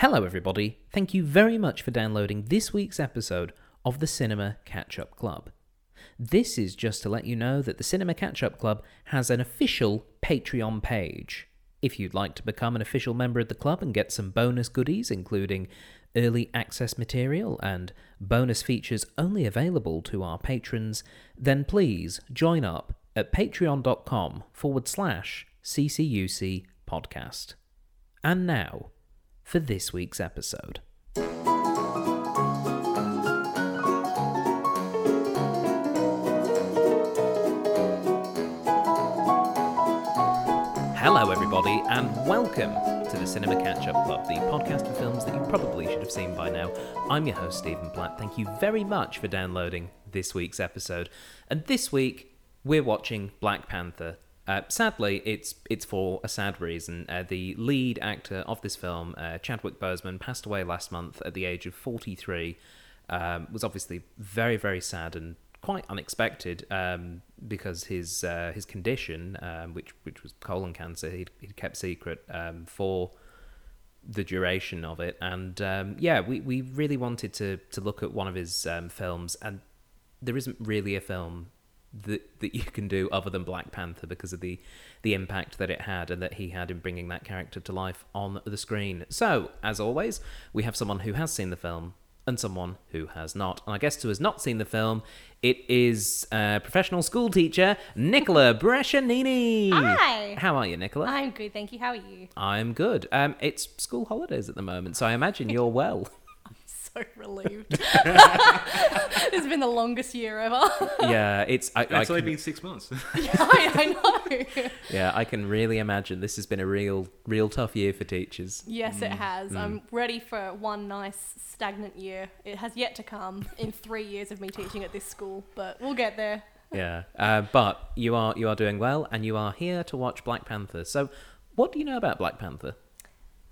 Hello, everybody. Thank you very much for downloading this week's episode of the Cinema Catch Up Club. This is just to let you know that the Cinema Catch Up Club has an official Patreon page. If you'd like to become an official member of the club and get some bonus goodies, including early access material and bonus features only available to our patrons, then please join up at patreon.com forward slash CCUC podcast. And now for this week's episode. Hello, everybody, and welcome to the Cinema Catch Up Club, the podcast for films that you probably should have seen by now. I'm your host, Stephen Platt. Thank you very much for downloading this week's episode. And this week, we're watching Black Panther. Uh, sadly, it's it's for a sad reason. Uh, the lead actor of this film, uh, Chadwick Boseman, passed away last month at the age of 43. Um, was obviously very very sad and quite unexpected um, because his uh, his condition, um, which which was colon cancer, he'd, he'd kept secret um, for the duration of it. And um, yeah, we, we really wanted to to look at one of his um, films, and there isn't really a film that that you can do other than Black Panther because of the the impact that it had and that he had in bringing that character to life on the screen. So, as always, we have someone who has seen the film and someone who has not. And I guess who has not seen the film, it is uh, professional school teacher Nicola Brescianini. Hi. How are you, Nicola? I'm good, thank you. How are you? I'm good. Um, it's school holidays at the moment, so I imagine you're well. So relieved. it's been the longest year ever. yeah, it's. I, I It's only can- been six months. I, I know. yeah, I can really imagine this has been a real, real tough year for teachers. Yes, it has. I'm ready for one nice stagnant year. It has yet to come in three years of me teaching at this school, but we'll get there. Yeah, uh, but you are you are doing well, and you are here to watch Black Panther. So, what do you know about Black Panther?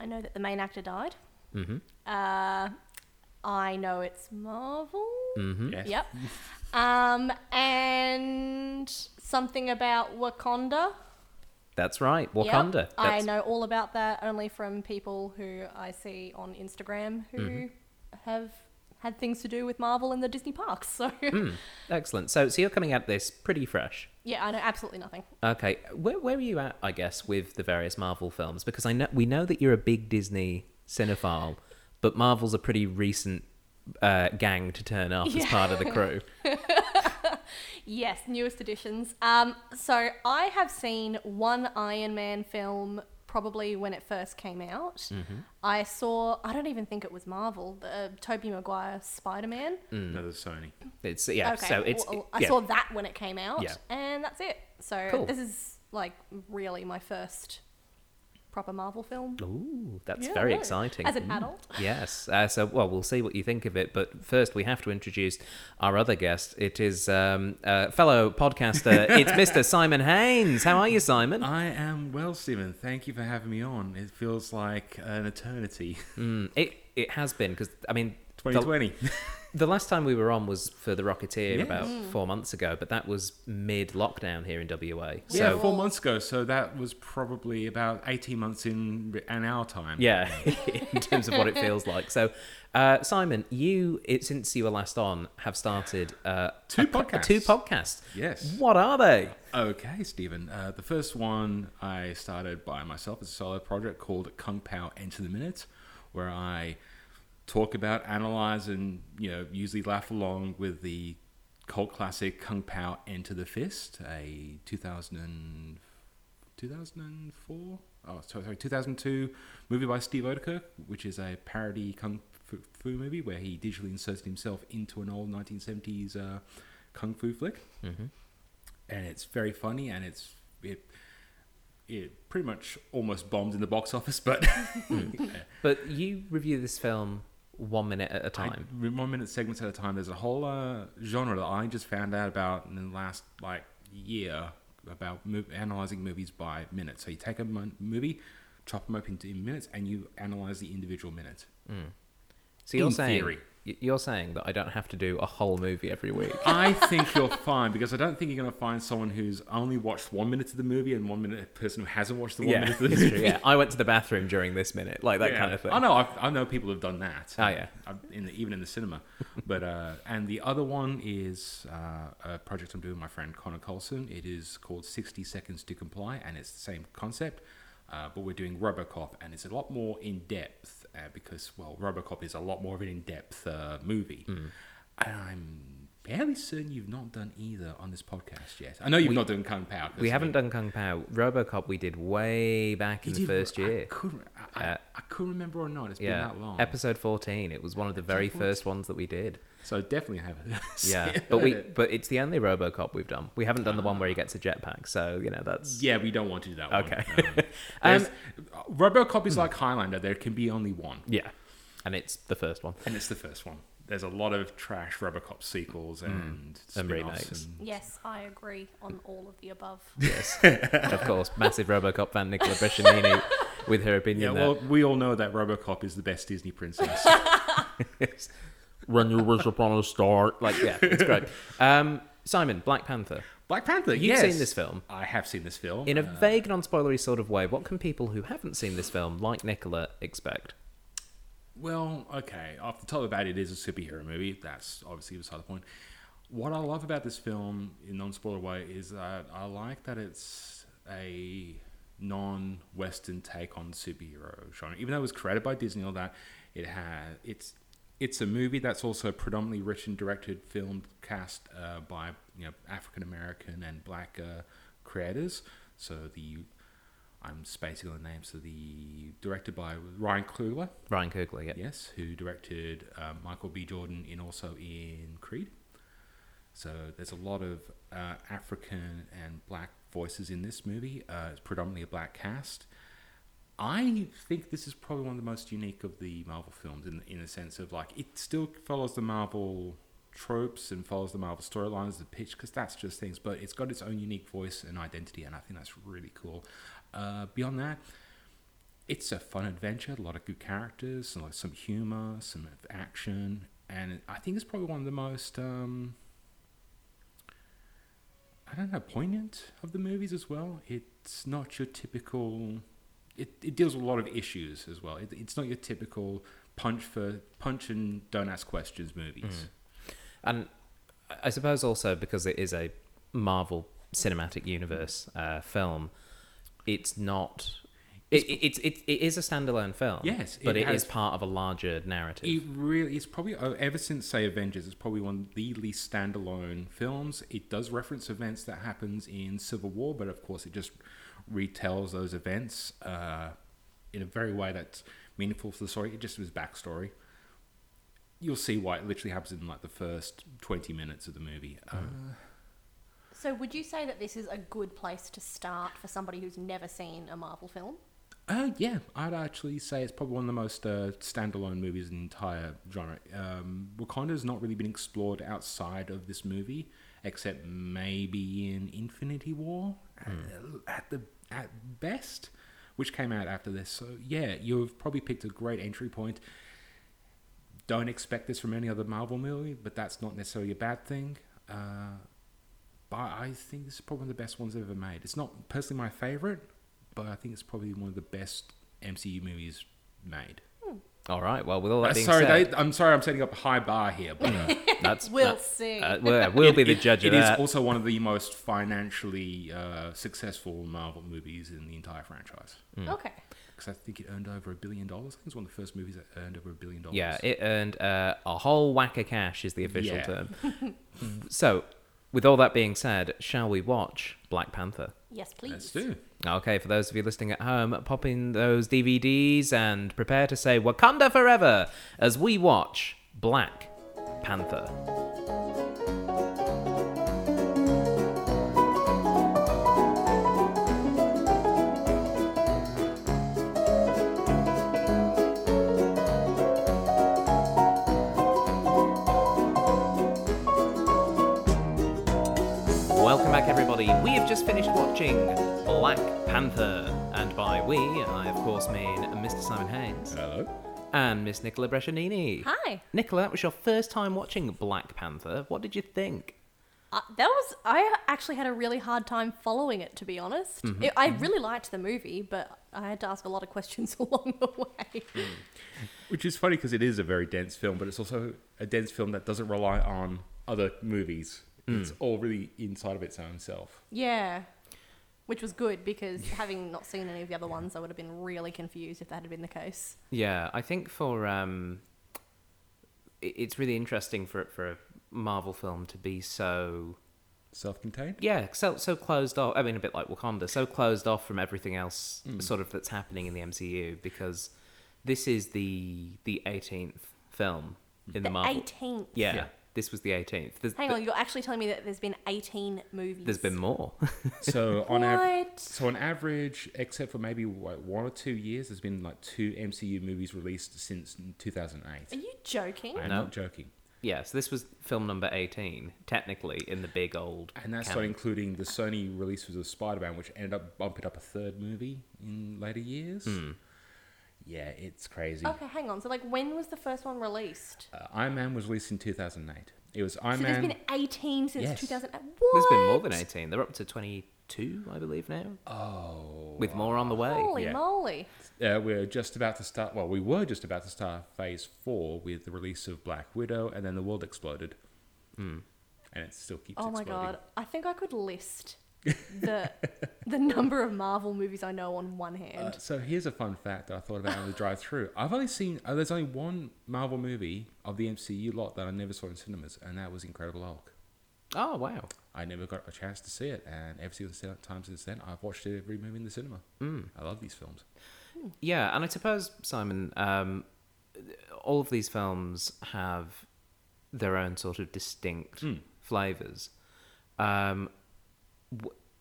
I know that the main actor died. Mm-hmm. Uh, I know it's Marvel. Mm-hmm. Yes. Yep. Um, and something about Wakanda. That's right, Yep. Wakanda. I That's- know all about that only from people who I see on Instagram who Mm-hmm. have had things to do with Marvel and the Disney parks. So Hmm, excellent. So, so you're coming at this pretty fresh. yeah, I know absolutely nothing. Okay, where where are you at? I guess with the various Marvel films because I know we know that you're a big Disney cinephile, but Marvel's a pretty recent uh, gang to turn up as part of the crew. Yes, newest additions. Um, so I have seen one Iron Man film probably when it first came out. Mm-hmm. I saw I don't even think it was Marvel, the uh, Tobey Maguire Spider Man. No, there's Sony. It's yeah. okay, So it's well, I yeah. saw that when it came out, Yeah. and that's it. So Cool. this is like really my first proper Marvel film. Ooh, that's Yeah, very right. exciting. As an Mm. adult. Yes. Uh, so, well, we'll see what you think of it. But first, we have to introduce our other guest. It is um, uh, fellow podcaster. it's Mr. Simon Haynes. How are you, Simon? I am well, Stephen. Thank you for having me on. It feels like an eternity. Mm, it it has been because I mean, 2020. the last time we were on was for the Rocketeer Yeah. about four months ago, but that was mid lockdown here in WA. yeah, So four months ago. So that was probably about 18 months in an hour time. yeah, in terms of what it feels like. So, uh, Simon, you it, since you were last on have started uh, Two a po- podcasts. Two podcasts. Yes. What are they? Okay, Stephen. Uh, the first one I started by myself as a solo project called Kung Pao Enter the Minute, where I talk about, analyze, and you know usually laugh along with the cult classic Kung Pao Enter the Fist, a 2000 and, 2004, oh sorry, sorry, 2002 movie by Steve Oedekerk, which is a parody kung fu movie where he digitally inserted himself into an old 1970s uh, kung fu flick. Mm-hmm. and it's very funny and it's it it pretty much almost bombed in the box office but But you review this film one minute at a time. one minute segments at a time there's a whole uh, genre that i just found out about in the last like year about mov- analyzing movies by minute so you take a mon- movie chop them up into minutes and you analyze the individual minute So you're in saying theory. You're saying that I don't have to do a whole movie every week. I think you're fine because I don't think you're going to find someone who's only watched one minute of the movie and one minute a person who hasn't watched the one yeah, minute of the movie. true. Yeah, I went to the bathroom during this minute, like that Yeah. kind of thing. I know. I've, I know people have done that. Oh, yeah. Uh, in the, even in the cinema. but uh, and the other one is uh, a project I'm doing with my friend Connor Colson. It is called 60 Seconds to Comply, and it's the same concept. Uh, but we're doing RoboCop, and it's a lot more in depth uh, because, well, RoboCop is a lot more of an in depth uh, movie. Hmm. And I'm fairly certain you've not done either on this podcast yet. I know you've We- not done Kung Pao. We I haven't done Kung Pao. RoboCop we did way back in you the did- first I year. couldn't, I, I, Uh, I couldn't remember or not. It's been that long. episode 14. It was one of the very Episode first ones that we did. So definitely have it. Yeah, but we but it's the only RoboCop we've done. We haven't done the one where he gets a jetpack, so you know that's Yeah, we don't want to do that. Okay. One. Um, Um, RoboCop is like Highlander. There can be only one, yeah, and it's the first one. and it's the first one. There's a lot of trash RoboCop sequels and, And spin-offs remakes. and- Yes, I agree on all of the above. Yes, of course, massive RoboCop fan Nicola Brescianini with her opinion Yeah, opinion well, we all know that RoboCop is the best Disney princess. there. Run your wish upon a star. Like yeah, it's great. Um, Simon, Black Panther. Black Panther. You've yes. seen this film. I have seen this film In a Uh, vague, non-spoilery sort of way, what can people who haven't seen this film, like Nicola, expect? Well, okay. Off the top of the bat, it is a superhero movie. That's obviously beside the point. What I love about this film, in non-spoiler way, is that I like that it's a non-Western take on superhero genre. Even though it was created by Disney, all that it has it's it's a movie that's also predominantly written, directed, filmed, cast uh, by you know African American and Black uh, creators. So the I'm spacing on the names. So the directed by Ryan Coogler, Ryan Coogler, yeah. yes, who directed um, Michael B. Jordan in also in Creed. So there's a lot of uh, African and black voices in this movie. Uh, it's predominantly a black cast. I think this is probably one of the most unique of the Marvel films in in the sense of like it still follows the Marvel tropes and follows the Marvel storylines, the pitch, because that's just things. But it's got its own unique voice and identity, and I think that's really cool. Uh, beyond that, it's a fun adventure, a lot of good characters, and like some humor, some action, and I think it's probably one of the most um, I don't know poignant of the movies as well. It's not your typical. It, it deals with a lot of issues as well. It, it's not your typical punch for punch and don't ask questions movies. And I suppose also because it is a Marvel Cinematic Universe uh, film, it's not. It, it, it's it, it is a standalone film. Yes, but it it is has- part of a larger narrative. It really, it's probably uh, ever since say Avengers, it's probably one of the least standalone films. It does reference events that happens in Civil War, but of course, it just retells those events uh, in a very way that's meaningful for the story. It just was backstory. You'll see why it literally happens in like the first twenty minutes of the movie. Uh, So, would you say that this is a good place to start for somebody who's never seen a Marvel film? Uh, yeah, I'd actually say it's probably one of the most uh, standalone movies in the entire genre. Um, Wakanda's not really been explored outside of this movie, except maybe in Infinity War at, at the at best, which came out after this. So yeah, you've probably picked a great entry point. Don't expect this from any other Marvel movie, but that's not necessarily a bad thing. Uh, but I think this is probably one of the best ones ever made. It's not personally my favorite, but I think it's probably one of the best MCU movies made. All right. Well, with all that Uh, being sorry, said, they, I'm sorry, I'm setting up a high bar here, but that's We'll that- see. Uh, we'll, we'll be the it- judge It of is that. also one of the most financially uh, successful Marvel movies in the entire franchise. Okay. Because I think it earned over a billion dollars. I think it's one of the first movies that earned over a billion dollars. Yeah, it earned uh, a whole whack of cash, is the official Yeah. term. so, with all that being said, shall we watch Black Panther? Yes, please. Let's do. Okay, for those of you listening at home, pop in those DVDs and prepare to say Wakanda forever as we watch Black Panther. Everybody. We have just finished watching Black Panther, and by we, I of course mean Mr. Simon Haynes Hello. and Miss Nicola Brescianini. Hi. Nicola, that was your first time watching Black Panther. What did you think? Uh, that was I actually had a really hard time following it to be honest. Mm-hmm. It, I mm-hmm. really liked the movie, but I had to ask a lot of questions along the way. Hmm. Which is funny because it is a very dense film, but it's also a dense film that doesn't rely on other movies. It's all really inside of its own self. Yeah. Which was good because having not seen any of the other ones, I would have been really confused if that had been the case. Yeah, I think for um, it's really interesting for for a Marvel film to be so Self-contained. yeah so so closed off. I mean, a bit like Wakanda, so closed off from everything else, Mm. sort of that's happening in the MCU because this is the the eighteenth film in the, The Marvel. 18th. Yeah, Yeah. This was the eighteenth. There's, Hang on, you're actually telling me that there's been 18 movies. there's been more. So on average, What? so on average, except for maybe what, one or two years, there's been like two MCU movies released since 2008. Are you joking? I'm No. not joking. yeah, so this was film number eighteen, technically in the big old. And that's not canon. including the Sony releases of Spider-Man, which ended up bumping up a third movie in later years. Hmm. Hmm. Yeah, it's crazy. Okay, hang on. So, like, when was the first one released? Uh, Iron Man was released in 2008. It was Iron so Man. there's been 18 since Yes. 2000. What? There's been more than eighteen. They're up to twenty-two, I believe now, Oh. with more on the way. Holy Yeah. moly. Uh, we're just about to start. Well, we were just about to start Phase Four with the release of Black Widow, and then the world exploded. And it still keeps. Oh my exploding. god. I think I could list the the number of Marvel movies I know on one hand. Uh, so here's a fun fact that I thought about on the drive through. I've only seen. Uh, there's only one Marvel movie of the MCU lot that I never saw in cinemas, and that was Incredible Hulk. Oh wow. I never got a chance to see it, and every single se- time since then, I've watched every movie in the cinema. Mm. I love these films. Yeah, and I suppose Simon, um, all of these films have their own sort of distinct Mm. flavors. Um, wh-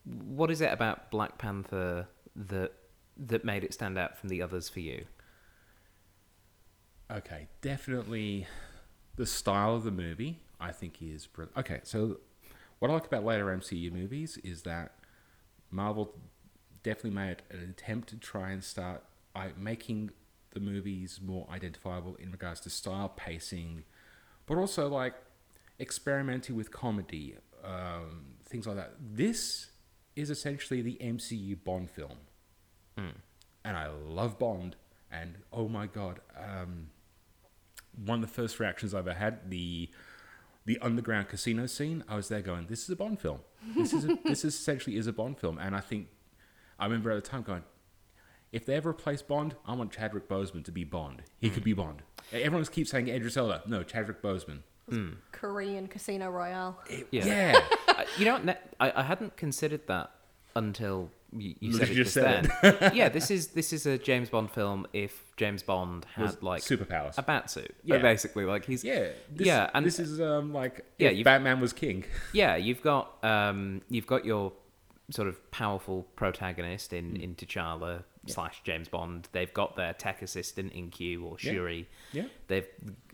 what is it about Black Panther that that made it stand out from the others for you? Okay, definitely the style of the movie, I think, is brilliant. Okay, so what I like about later MCU movies is that Marvel definitely made an attempt to try and start making the movies more identifiable in regards to style, pacing, but also like experimenting with comedy, um, things like that. This is essentially the MCU Bond film and I love Bond. And oh my god, um, one of the first reactions I ever had the the underground casino scene. I was there going, "This is a Bond film. This is a, this is essentially is a Bond film." And I think I remember at the time going, "If they ever replace Bond, I want Chadwick Boseman to be Bond. He could be Bond." Everyone keeps saying Idris Elba. No, Chadwick Boseman. Korean Casino Royale. It- Yeah. yeah. Uh, you know, what, Ne- I, I hadn't considered that until you, you You said it just just said then. yeah, this is this is a James Bond film. If James Bond had Was like superpowers. a bat suit, Yeah. basically, like he's Yeah, this, yeah, and this is um, like Yeah, yeah, Batman was king. Yeah, you've got um, you've got your sort of powerful protagonist in Mm. in T'Challa slash James Bond. They've got their tech assistant in Q or Shuri. Yeah, They've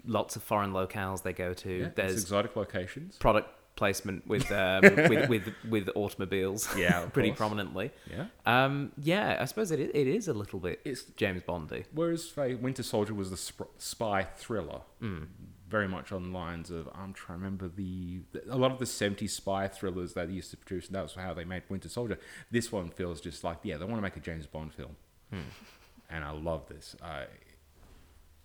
lots of foreign locales they go to. yeah. There's exotic locations. product placement with um, with, with with automobiles. Yeah, pretty course. prominently. Yeah. Um, yeah, I suppose it is, it is a little bit It's James Bondy. Whereas Winter Soldier was the sp- spy thriller, very much on the lines of I'm trying to remember the, the a lot of the 70s spy thrillers that they used to produce, and that was how they made Winter Soldier. This one feels just like yeah, they want to make a James Bond film, hmm. and I love this. I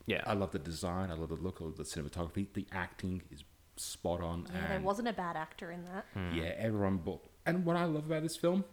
Yeah, I love the design, I love the look, I love the cinematography, the acting is spot on, Yeah, there wasn't a bad actor in that. Hmm. yeah, everyone. But and what I love about this film,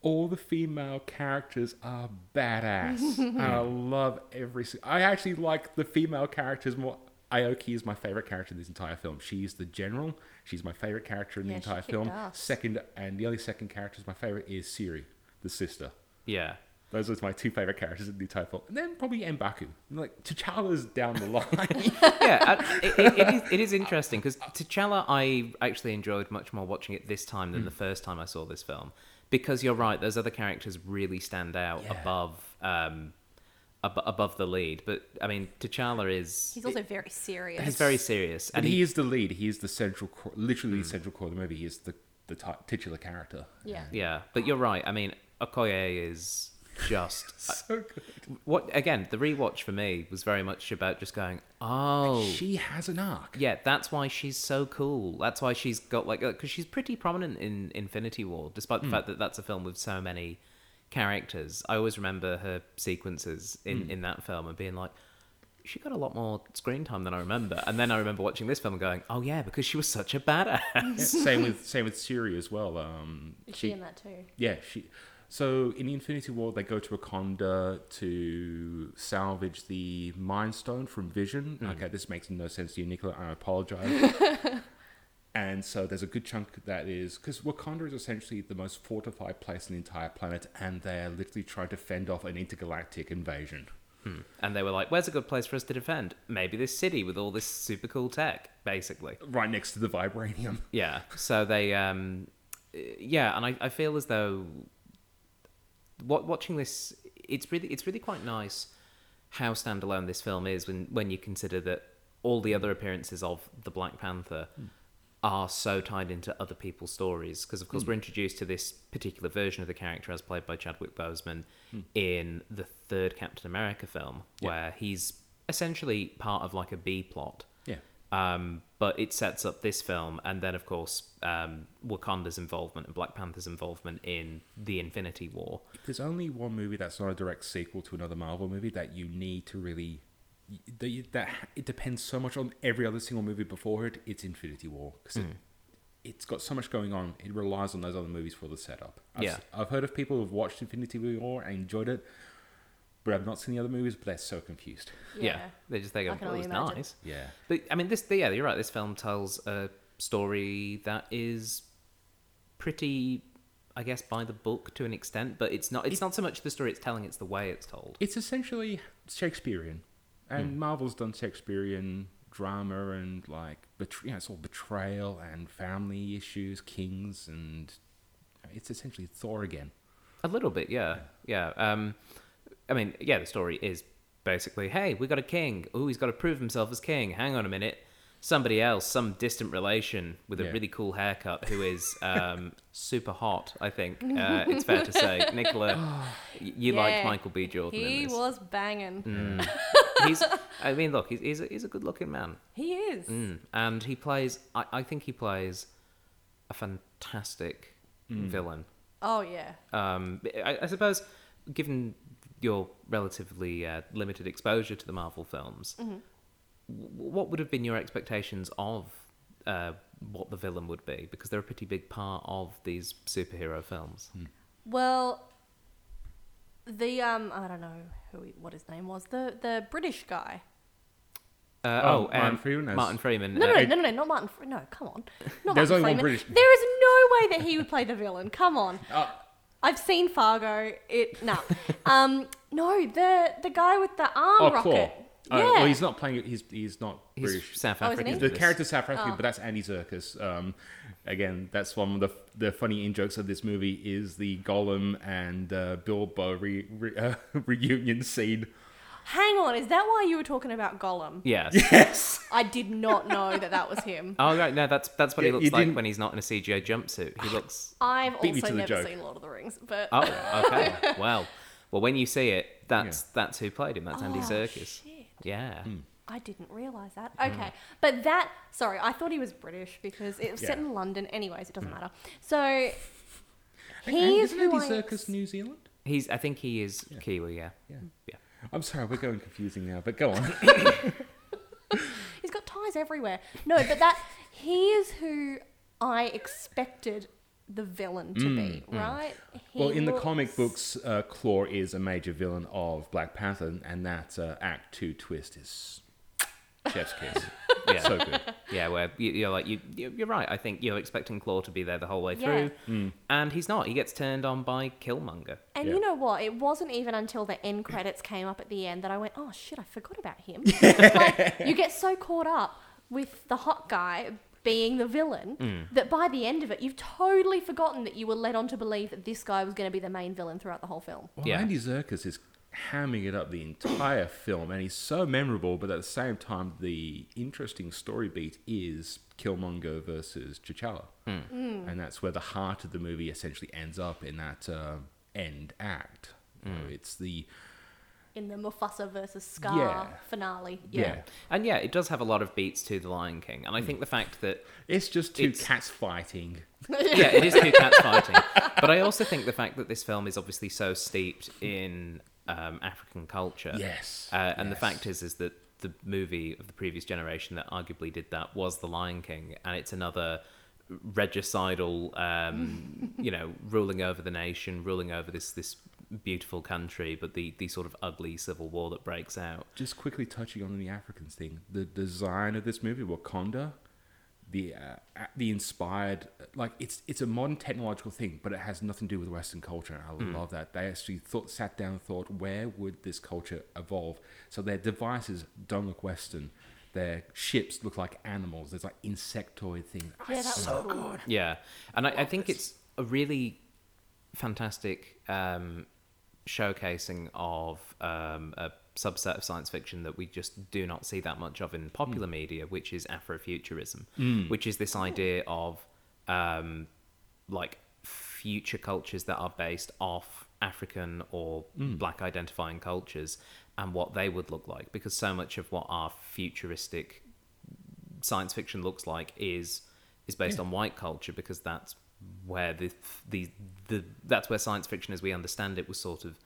all the female characters are badass. and I love every. I actually like the female characters more. Okoye is my favorite character in this entire film. She's the general. She's my favorite character in the Yeah, she entire kicked film. ass. Second, and the only second character is my favorite is Shuri, the sister. yeah. Those are my two favorite characters in the entire film. And then probably Mbaku. Like T'Challa's down the line. yeah, it, it, it, is, it is interesting because T'Challa, I actually enjoyed much more watching it this time than the first time I saw this film. Because you're right, those other characters really stand out Yeah. above um, ab- above the lead. But I mean, T'Challa is He's also very serious. he's very serious, and and he, is the lead. He is the central, core, literally the mm. central core of the movie. He is the the ti- titular character. Yeah. yeah. But you're right. I mean, Okoye is just So good. Uh, what again. The rewatch for me was very much about just going, oh, She has an arc. yeah, that's why she's so cool. That's why she's got like uh, because she's pretty prominent in Infinity War, despite the hmm. fact that that's a film with so many characters. I always remember her sequences in in that film and being like. She got a lot more screen time than I remember, and then I remember watching this film and going, "Oh yeah, because she was such a badass." Yeah, same with same with Shuri as well. Um, Is she in that too? Yeah, she. So in the Infinity War, they go to Wakanda to salvage the Mind Stone from Vision. Okay, this makes no sense to you, Nicola. I apologize. and so there's a good chunk that is because Wakanda is essentially the most fortified place on the entire planet, and they're literally trying to fend off an intergalactic invasion. And they were like, "Where's a good place for us to defend? Maybe this city with all this super cool tech, basically." Right next to the vibranium. Yeah. So they, um, yeah, and I, I feel as though what watching this, it's really it's really quite nice how standalone this film is when when you consider that all the other appearances of the Black Panther are so tied into other people's stories because of course we're introduced to this particular version of the character as played by Chadwick Boseman in the third Captain America film Yeah. where he's essentially part of like a B plot Yeah. um, but it sets up this film, and then of course um, Wakanda's involvement and Black Panther's involvement in the Infinity War. There's only one movie that's not a direct sequel to another Marvel movie that you need to really. That, that it depends so much on every other single movie before it. It's Infinity War because it, mm. it's got so much going on. It relies on those other movies for the setup. I've, Yeah. I've heard of people who've watched Infinity War and enjoyed it, but I've not seen the other movies. But they're so confused. Yeah, they just they go, I "Oh, it was imagine." nice." Yeah, But I mean, this yeah, you're right. This film tells a story that is pretty, I guess, by the book to an extent. But it's not. It's not so much the story it's telling; it's the way it's told. it's essentially Shakespearean, and Hmm. Marvel's done Shakespearean drama and like betray- you know, it's all betrayal and family issues, kings, and it's essentially Thor again. A little bit, yeah, yeah. Um, I mean, yeah, the story is basically, hey, we got a king. Oh, he's got to prove himself as king. Hang on a minute. Somebody else, some distant relation with a Yeah. really cool haircut, who is um, super hot. I think uh, it's fair to say. Nicola, y- you liked Michael B. Jordan. He in this. was banging. Mm. He's. I mean, look, he's he's a, he's a good-looking man, He is. mm. and he plays. I, I think he plays a fantastic villain. Oh yeah. Um, I, I suppose, given your relatively uh, limited exposure to the Marvel films, w- what would have been your expectations of uh, what the villain would be? Because they're a pretty big part of these superhero films. Well, the um, I don't know who he, what his name was. The the British guy. Uh, Oh, oh, Martin um, Freeman as- Martin Freeman. No, uh, no, no, no, no, not Martin. Fre- No, come on. Not There's Martin only one British- There is no way that he would play the villain. Come on. Uh, I've seen Fargo. It no. um, no, the the guy with the arm oh, rocket. Claw. Yeah. Uh, well, he's not playing. He's he's not He's British. South Oh, isn't African. he? The in this. character's South African, Oh. but that's Andy Serkis. Um, again, that's one of the the funny in jokes of this movie is the Gollum and uh, Bilbo re, re, uh, reunion scene. Hang on, is that why you were talking about Gollum? Yes. Yes. I did not know that that was him. Oh right, no, that's that's what Yeah, he looks like didn't- when he's not in a CGI jumpsuit. He looks. I've Beat also never joke. seen Lord of the Rings, but Oh, okay. well, well, when you see it, that's Yeah. that's who played him. That's Andy Oh, Serkis. shit. Yeah. I didn't realize that. Okay, but that sorry, I thought he was British because it was set in London. Anyways, it doesn't matter. So I think he is isn't who Andy I Serkis New Zealand? He's. I think he is Kiwi. Yeah. Yeah. Yeah. I'm sorry, we're going confusing now, but go on. He's got ties everywhere. No, but that he is who I expected the villain to be, right? He Mm, well, in the comic books, uh, Claw is a major villain of Black Panther, and that uh, Act Two twist is chef's kiss. Yeah. so good. Yeah, where you, you're like you, you- you're right. I think you're expecting Claw to be there the whole way Yeah. through, and he's not. He gets turned on by Killmonger. And Yeah. you know what? It wasn't even until the end credits came up at the end that I went, "Oh shit, I forgot about him." like, you get so caught up with the hot guy being the villain Mm. that by the end of it, you've totally forgotten that you were led on to believe that this guy was going to be the main villain throughout the whole film. Well, Yeah. Andy Serkis is hamming it up the entire film, and he's so memorable. But at the same time, the interesting story beat is Killmonger versus T'Challa, and that's where the heart of the movie essentially ends up in that uh, end act. You know, Mm. it's the In the Mufasa versus Scar Yeah. finale. yeah. Yeah. And yeah, it does have a lot of beats to The Lion King. Mm. And I think the fact that It's just two It's- cats fighting. yeah, it is two cats fighting. But I also think the fact that this film is obviously so steeped in um, African culture. Yes, Uh, and the fact is, is that the movie of the previous generation that arguably did that was The Lion King, and it's another regicidal, um, you know, ruling over the nation, ruling over this this beautiful country, but the the sort of ugly civil war that breaks out. Just quickly touching on the Africans thing, the design of this movie, Wakanda, the uh, the inspired like it's it's a modern technological thing, but it has nothing to do with Western culture. And I love that they actually thought sat down and thought, where would this culture evolve? So their devices don't look Western. Their ships look like animals. There's like insectoid things. Ah, Yeah, that it's was so cool. good. Yeah, and I, I think this. it's a really fantastic um, showcasing of um, a subset of science fiction that we just do not see that much of in hmm. popular media, which is Afrofuturism, hmm. which is this idea of um, like future cultures that are based off African or hmm. black identifying cultures and what they would look like, because so much of what our futuristic science fiction looks like is is based Yeah. on white culture because that's where the the the that's where science fiction as we understand it was sort of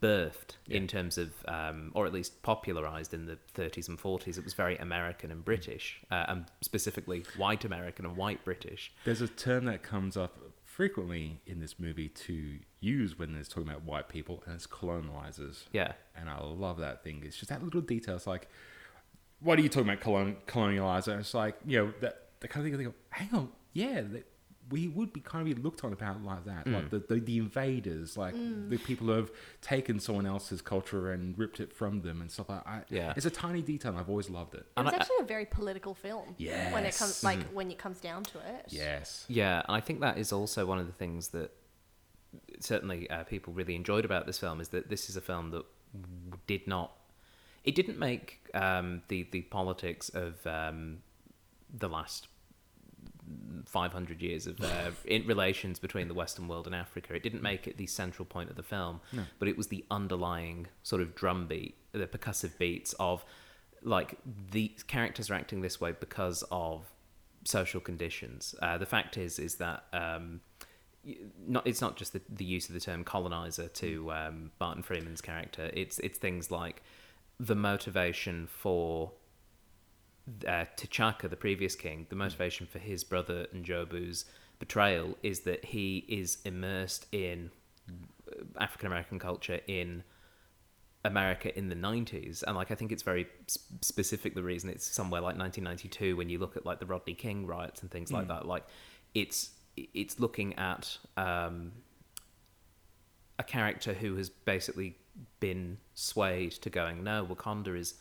birthed Yeah. in terms of um, or at least popularized in the 30s and 40s it was very american and british uh, and specifically white american and white british There's a term that comes up frequently in this movie to use when it's talking about white people, and it's colonizers. yeah And I love that thing. It's just that little detail. It's like, what are you talking about, colon- colonializer? It's like, you know, that, that kind of thing. They go, hang on, yeah, that, we would be kind of be looked on about like that. Like the, the, the invaders, like the people who have taken someone else's culture and ripped it from them and stuff like that. Yeah. It's a tiny detail, and I've always loved it. It And was I- actually a very political film. When it comes like when it comes down to it. Yes. Yeah, and I think that is also one of the things that certainly uh, people really enjoyed about this film is that this is a film that did not, it didn't make um, the the politics of um, the last 500 years of uh, in relations between the Western world and Africa. It didn't make it the central point of the film, but it was the underlying sort of drumbeat, the percussive beats of like the characters are acting this way because of social conditions. Uh, the fact is, is that um, not it's not just the, the use of the term colonizer to um, Martin Freeman's character. It's it's things like the motivation for uh, T'Chaka, the previous king, the motivation for his brother N'Jobu's betrayal is that he is immersed in African American culture in America in the 90s. And like, I think it's very sp- specific the reason it's somewhere like 1992 when you look at like the Rodney King riots and things like that. Like, it's it's looking at um, a character who has basically been swayed to going, no, Wakanda is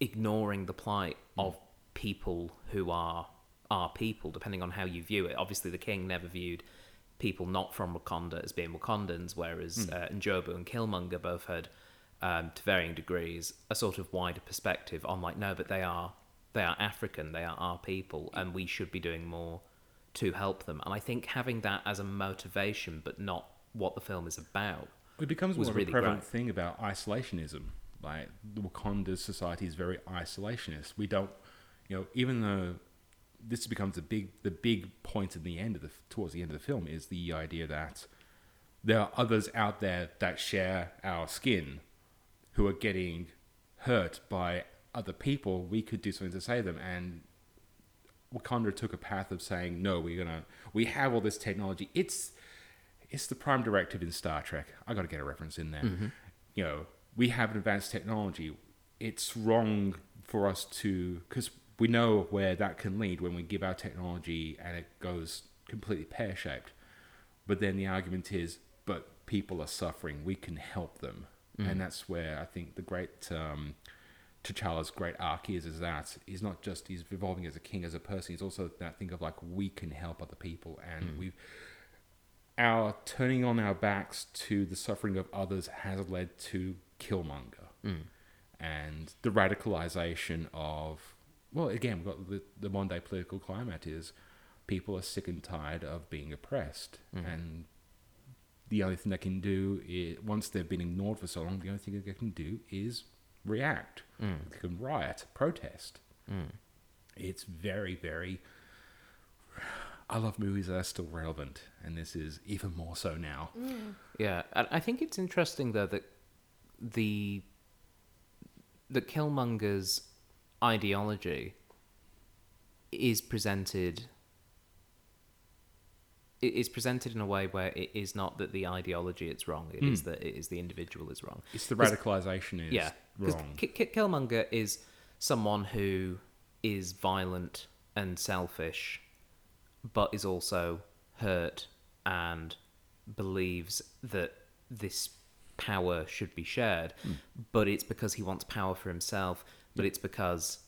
ignoring the plight of people who are our people, depending on how you view it. Obviously, the king never viewed people not from Wakanda as being Wakandans, whereas uh, N'Jobu and Killmonger both had, um, to varying degrees, a sort of wider perspective on like, no, but they are they are African, they are our people, and we should be doing more to help them. And I think having that as a motivation, but not what the film is about. It becomes more of really a prevalent great. thing about isolationism. Like the Wakanda society is very isolationist. We don't, you know, even though this becomes the big the big point in the end of the towards the end of the film is the idea that there are others out there that share our skin who are getting hurt by other people. We could do something to save them, and Wakanda took a path of saying, "No, we're gonna. We have all this technology. It's it's the prime directive in Star Trek. I got to get a reference in there. Mm-hmm. You know, we have advanced technology. It's wrong for us to because we know where that can lead when we give our technology and it goes completely pear shaped. But then the argument is, but people are suffering. We can help them, and that's where I think the great. Um, T'Challa's great arc is is that he's not just he's evolving as a king as a person. He's also that thing of like we can help other people, and we've our turning on our backs to the suffering of others has led to Killmonger, mm. and the radicalization of well, again, we've got the the modern day political climate is people are sick and tired of being oppressed, mm. and the only thing they can do is once they've been ignored for so long, the only thing they can do is react. Mm. They can riot, protest. It's very, very. I love movies that are still relevant, and this is even more so now. Yeah, and I think it's interesting though that the that Killmonger's ideology is presented it is presented in a way where it is not that the ideology is wrong; it is hmm. that it is the individual is wrong. It's the radicalization is yeah, because wrong. K- K- Killmonger is someone who is violent and selfish, but is also hurt and believes that this power should be shared. Hmm. But it's because he wants power for himself. But it's because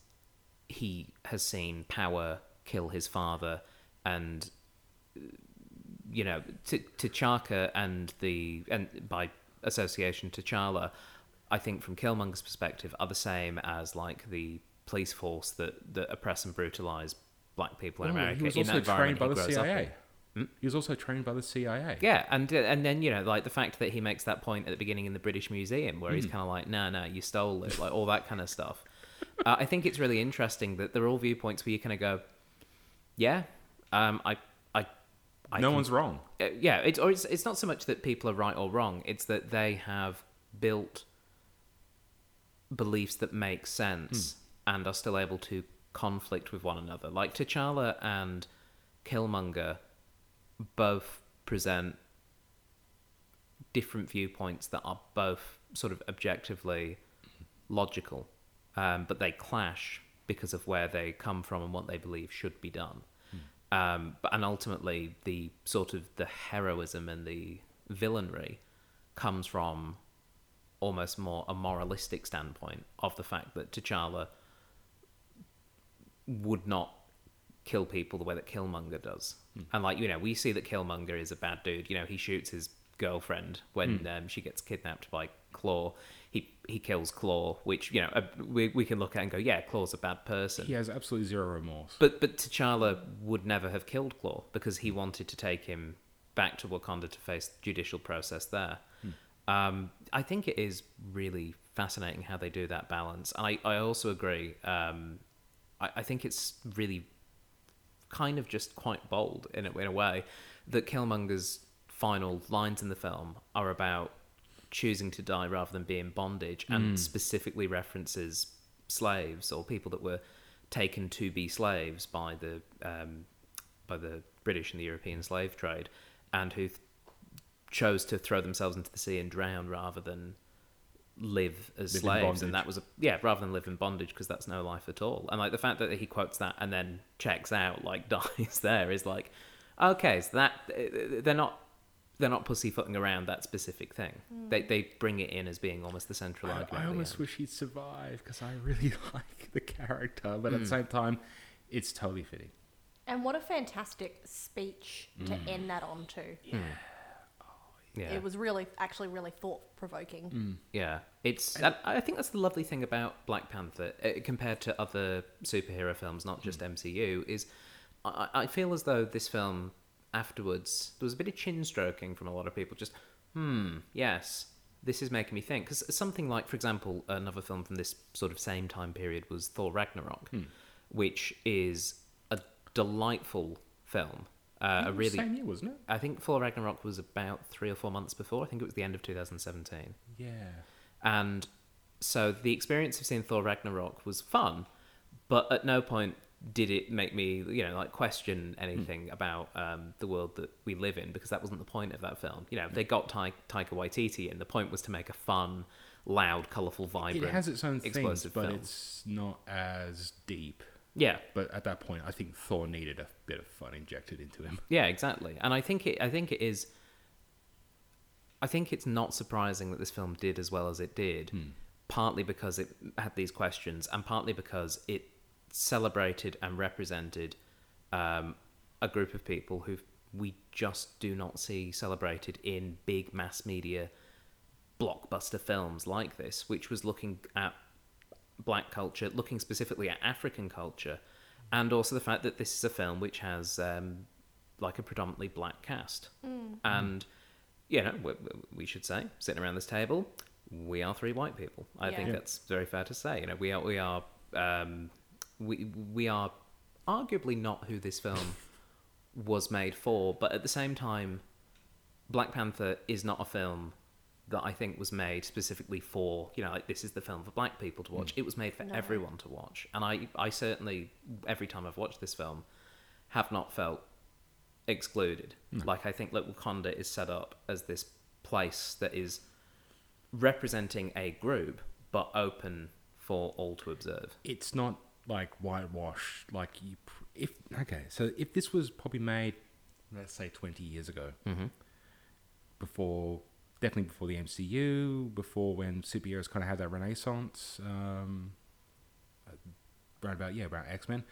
he has seen power kill his father, and uh, you know, T- T'Chaka and the and by association T'Challa, I think from Killmonger's perspective, are the same as like the police force that that oppress and brutalize black people in Oh, America. he was in also that environment trained by the in. CIA. He was also trained by the CIA. Yeah, and and then you know, like the fact that he makes that point at the beginning in the British Museum, where he's kind of like, "No, no, you stole it," like all that kind of stuff. Uh, I think it's really interesting that they're all viewpoints where you kind of go, "Yeah, um, I, I, I no can- one's wrong. uh, yeah, it's or it's it's not so much that people are right or wrong; it's that they have built beliefs that make sense and are still able to conflict with one another. Like T'Challa and Killmonger both present different viewpoints that are both sort of objectively logical, um, but they clash because of where they come from and what they believe should be done. Um, but and ultimately, the sort of the heroism and the villainry comes from almost more a moralistic standpoint of the fact that T'Challa would not kill people the way that Killmonger does. And like you know, we see that Killmonger is a bad dude. You know, he shoots his girlfriend when um, she gets kidnapped by Claw. He he kills Claw, which you know uh, we we can look at and go, yeah, Claw's a bad person. He has absolutely zero remorse. But but T'Challa would never have killed Claw because he wanted to take him back to Wakanda to face judicial process there. Um, I think it is really fascinating how they do that balance. And I, I also agree. Um, I, I think it's really kind of just quite bold in a, in a way that Killmonger's final lines in the film are about choosing to die rather than be in bondage and specifically references slaves or people that were taken to be slaves by the um, by the British and the European slave trade and who th- chose to throw themselves into the sea and drown rather than live as Live slaves and that was a yeah rather than live in bondage because that's no life at all. And like the fact that he quotes that and then checks out like dies there is like okay so that uh, uh, they're not they're not pussyfooting around that specific thing. Hmm. They they bring it in as being almost the central I, argument I at almost wish he'd survive because I really like the character, but at Hmm. the same time, it's totally fitting. And what a fantastic speech to hmm. end that on too. yeah It was really, actually, really thought provoking. Yeah, it's. And I think that's the lovely thing about Black Panther uh, compared to other superhero films, not just MCU. Is I, I feel as though this film afterwards there was a bit of chin stroking from a lot of people. Just hmm, yes, this is making me think. Because something like, for example, another film from this sort of same time period was Thor Ragnarok, which is a delightful film. Uh, a really, Same year, wasn't it? I think Thor Ragnarok was about three or four months before. I think it was the end of 2017. Yeah. And so the experience of seeing Thor Ragnarok was fun, but at no point did it make me, you know, like question anything about um, the world that we live in because that wasn't the point of that film. You know, they got Ta- Taika Waititi, and the point was to make a fun, loud, colourful, vibrant, It has its own things, explosive but film. it's not as deep. Yeah, But at that point, I think Thor needed a bit of fun injected into him. Yeah, exactly. And I think it. I think it is. I think it's not surprising that this film did as well as it did, partly because it had these questions, and partly because it celebrated and represented um, a group of people who we just do not see celebrated in big mass media blockbuster films like this, which was looking at black culture, looking specifically at African culture, and also the fact that this is a film which has um, like a predominantly black cast, and you know, we, we should say, sitting around this table, we are three white people. I Yeah. think Yeah. that's very fair to say. You know, we are we are um, we we are arguably not who this film was made for, but at the same time, Black Panther is not a film that I think was made specifically for you know like this is the film for black people to watch. It was made for No. everyone to watch, and I I certainly every time I've watched this film have not felt excluded. Like I think that Wakanda is set up as this place that is representing a group but open for all to observe. it's not like whitewash like you pr- if okay so if this was probably made let's say 20 years ago Mm-hmm. before definitely before the mcu before when superheroes kind of had that renaissance um right about yeah about x-men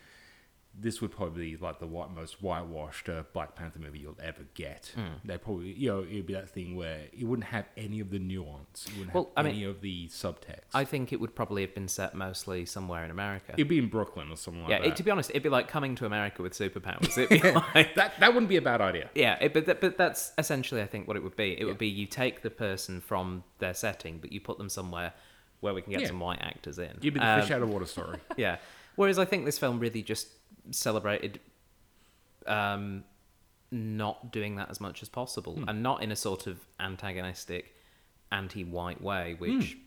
this would probably be like the white, most whitewashed uh, Black Panther movie you'll ever get. Hmm. They probably, you know, it'd be that thing where it wouldn't have any of the nuance. It wouldn't Well, I have mean, of the subtext. I think it would probably have been set mostly somewhere in America. it'd be in Brooklyn or something like yeah, that. it, to be honest, it'd be like coming to America with superpowers. It'd be like, that that wouldn't be a bad idea. yeah, it, but that, but that's essentially, I think, what it would be. It Yeah. would be you take the person from their setting, but you put them somewhere where we can get Yeah. some white actors in. You'd be the Um, fish out of water story. yeah. Whereas I think this film really just celebrated um, not doing that as much as possible, Hmm. and not in a sort of antagonistic, anti-white way, which Hmm.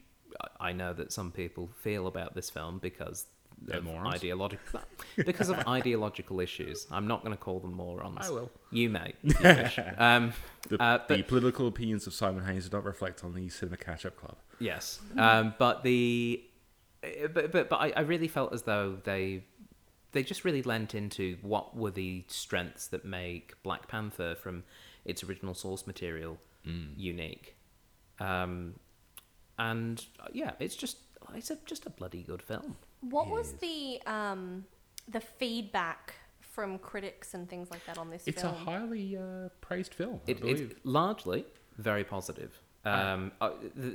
I know that some people feel about this film because They're of morons. ideological because of ideological issues. I'm not going to call them morons. I will. You may. you um, The, Uh, the political opinions of Simon Haynes do not reflect on the Cinema Catch Up Club. Yes, um, but the but but, but I, I really felt as though they they just really lent into what were the strengths that make Black Panther from its original source material unique, um, and uh, yeah, it's just it's a, just a bloody good film. What was the um the feedback from critics and things like that on this film? It's film? a highly uh, praised film, I It, believe. it's largely very positive. Um, uh,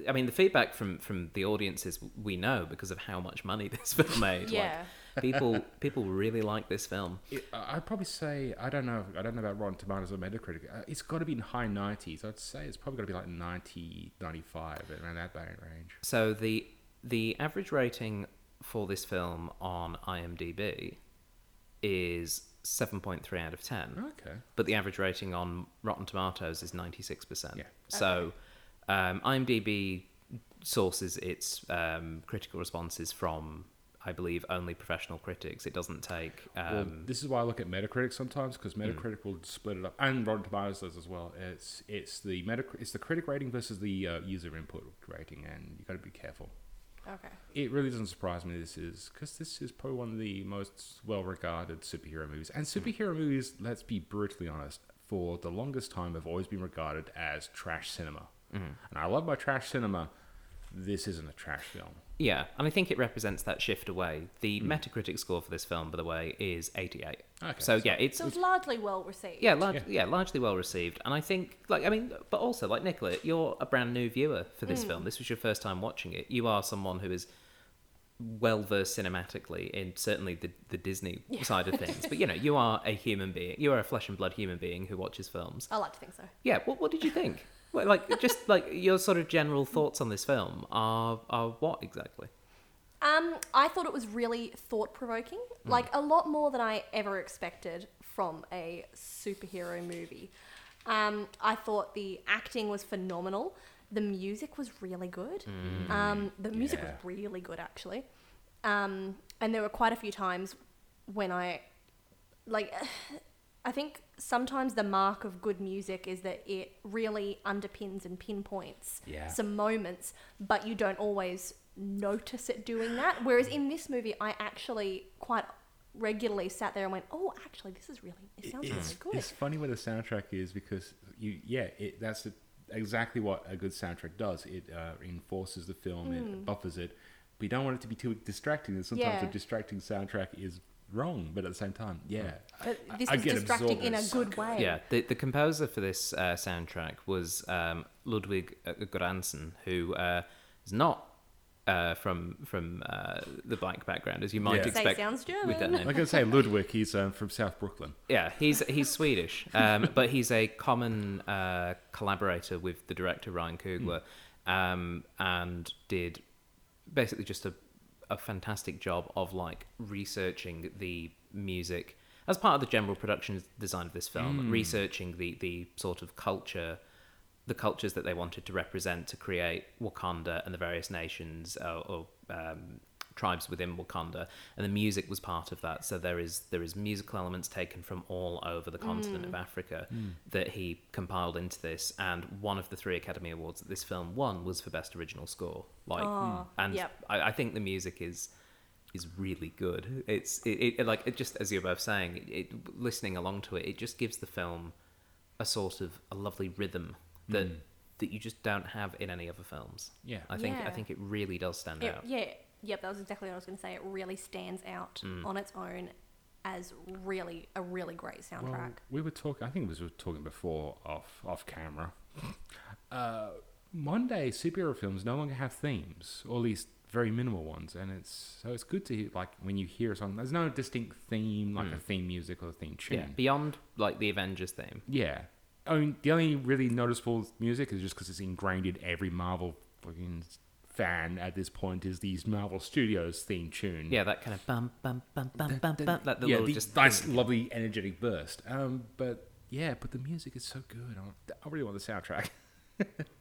I mean, the feedback from, from the audiences we know because of how much money this film made. Yeah. Like, people people really like this film. It, I'd probably say I don't know. I don't know about Rotten Tomatoes or Metacritic. Uh, it's got to be in high 90s. I'd say it's probably got to be like 90, 95, around that range. So the the average rating for this film on IMDb is seven point three out of ten. Okay. but the average rating on Rotten Tomatoes is 96%. Yeah. So um, IMDb sources its um, critical responses from, I believe, only professional critics. It doesn't take. Um, well, this is why I look at Metacritic sometimes because Metacritic will split it up, and Rotten Tomatoes does as well. It's it's the Metacritic, it's the critic rating versus the uh, user input rating, and you got to be careful. Okay. It really doesn't surprise me. This is because this is probably one of the most well-regarded superhero movies, and superhero movies. Let's be brutally honest. For the longest time, have always been regarded as trash cinema, and I love my trash cinema. This isn't a trash film. yeah, and I think it represents that shift away. The Hmm. Metacritic score for this film, by the way, is 88. Okay, so so- yeah, it's So it's largely well received. yeah, large, Yeah. yeah, largely well received. And I think, like, I mean, but also, like Nicola, you're a brand new viewer for this film. This was your first time watching it. You are someone who is well versed cinematically in certainly the the Disney side of things. But you know, you are a human being. You are a flesh and blood human being who watches films. I like to think so. Yeah. What What did you think? Well, like, just like your sort of general thoughts on this film are are what exactly? Um, I thought it was really thought provoking, like a lot more than I ever expected from a superhero movie. Um, I thought the acting was phenomenal. The music was really good. Um, the music Yeah. was really good, actually. Um, and there were quite a few times when I, like, I think sometimes the mark of good music is that it really underpins and pinpoints Yeah. some moments, but you don't always notice it doing that. Whereas in this movie, I actually quite regularly sat there and went, "Oh, actually, this is really it sounds really it's, good." it's funny where the soundtrack is because you yeah it, that's exactly what a good soundtrack does it uh, enforces the film it buffers it but you don't want it to be too distracting and sometimes. Yeah. a distracting soundtrack is wrong but at the same time yeah But I- this I was get distracting in a so good way. Yeah, the the composer for this uh, soundtrack was um, Ludwig uh, Göransson, who uh, is not uh, from from uh, the black background, as you might Yeah. Say expect. sounds with that German. name. Like I say, Ludwig, he's um, from South Brooklyn. Yeah, he's he's Swedish, um, but he's a common uh, collaborator with the director Ryan Coogler, um, and did basically just a a fantastic job of like researching the music as part of the general production design of this film, researching the the sort of culture. The cultures that they wanted to represent to create Wakanda and the various nations uh, or um, tribes within Wakanda, and the music was part of that. So there is there is musical elements taken from all over the continent of mm. Africa hmm. that he compiled into this. And one of the three Academy Awards that this film won was for best original score. Like, Oh, and yep. I, I think the music is is really good. It's it, it like it just as you're both saying, it, it listening along to it, it just gives the film a sort of a lovely rhythm that hmm. that you just don't have in any other films. Yeah. I think I think it really does stand It, out. yeah, yep, that was exactly what I was going to say. It really stands out Mm. on its own as really a really great soundtrack. Well, we were talking. I think it was we were talking before off off camera. Uh, one day, superhero films no longer have themes, or at least very minimal ones, and it's so it's good to hear. Like when you hear a song, there's no distinct theme, like a theme music or a theme tune. Mm. Yeah, beyond like the Avengers theme. Yeah. I mean, the only really noticeable music is just because it's ingrained in every Marvel fucking fan at this point is these Marvel Studios theme tune. Yeah, that kind of bum bum bum bum bum bum. That yeah, little the just nice, lovely, energetic burst. Um, but yeah, but the music is so good. I, I really want the soundtrack.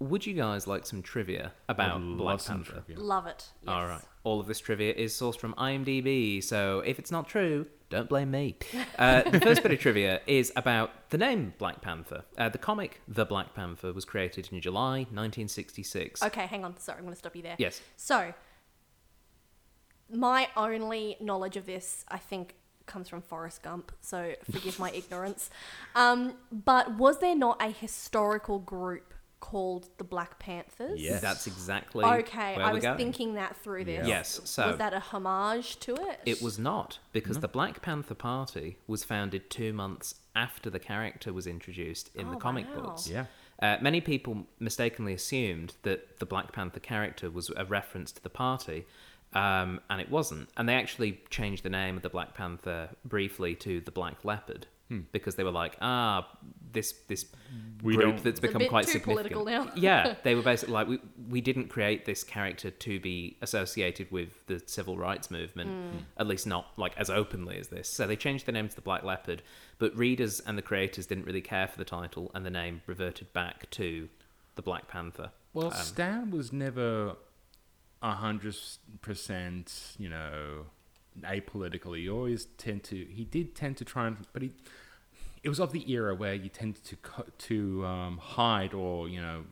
Would you guys like some trivia about I'd Black love some Panther? trivia. Love it. Yes. All right. All of this trivia is sourced from IMDb, so if it's not true, don't blame me. Uh, the first bit of trivia is about the name Black Panther. Uh, the comic The Black Panther was created in July 1966. Okay, hang on. Sorry, I'm going to stop you there. Yes. So, my only knowledge of this, I think, comes from Forrest Gump. So forgive my ignorance. Um, but was there not a historical group called the Black Panthers? Yes. That's exactly Okay, where I we're was going. thinking that through this. Yes, so- was that a homage to it? It was not, because the Black Panther Party was founded two months after the character was introduced in the Oh, comic wow. books. Yeah. Uh, many people mistakenly assumed that the Black Panther character was a reference to the party, um, and it wasn't. And they actually changed the name of the Black Panther briefly to the Black Leopard because they were like, ah, this this We group don't- that's a become bit quite too significant. political now. yeah, they were basically like, we we didn't create this character to be associated with the civil rights movement, Hmm. at least not like as openly as this. So they changed the name to the Black Leopard, but readers and the creators didn't really care for the title, and the name reverted back to the Black Panther. Well, Um, Stan was never a hundred percent, you know, apolitical. He always tend to. He did tend to try and, but he. It was of the era where you tended to to um, hide or you know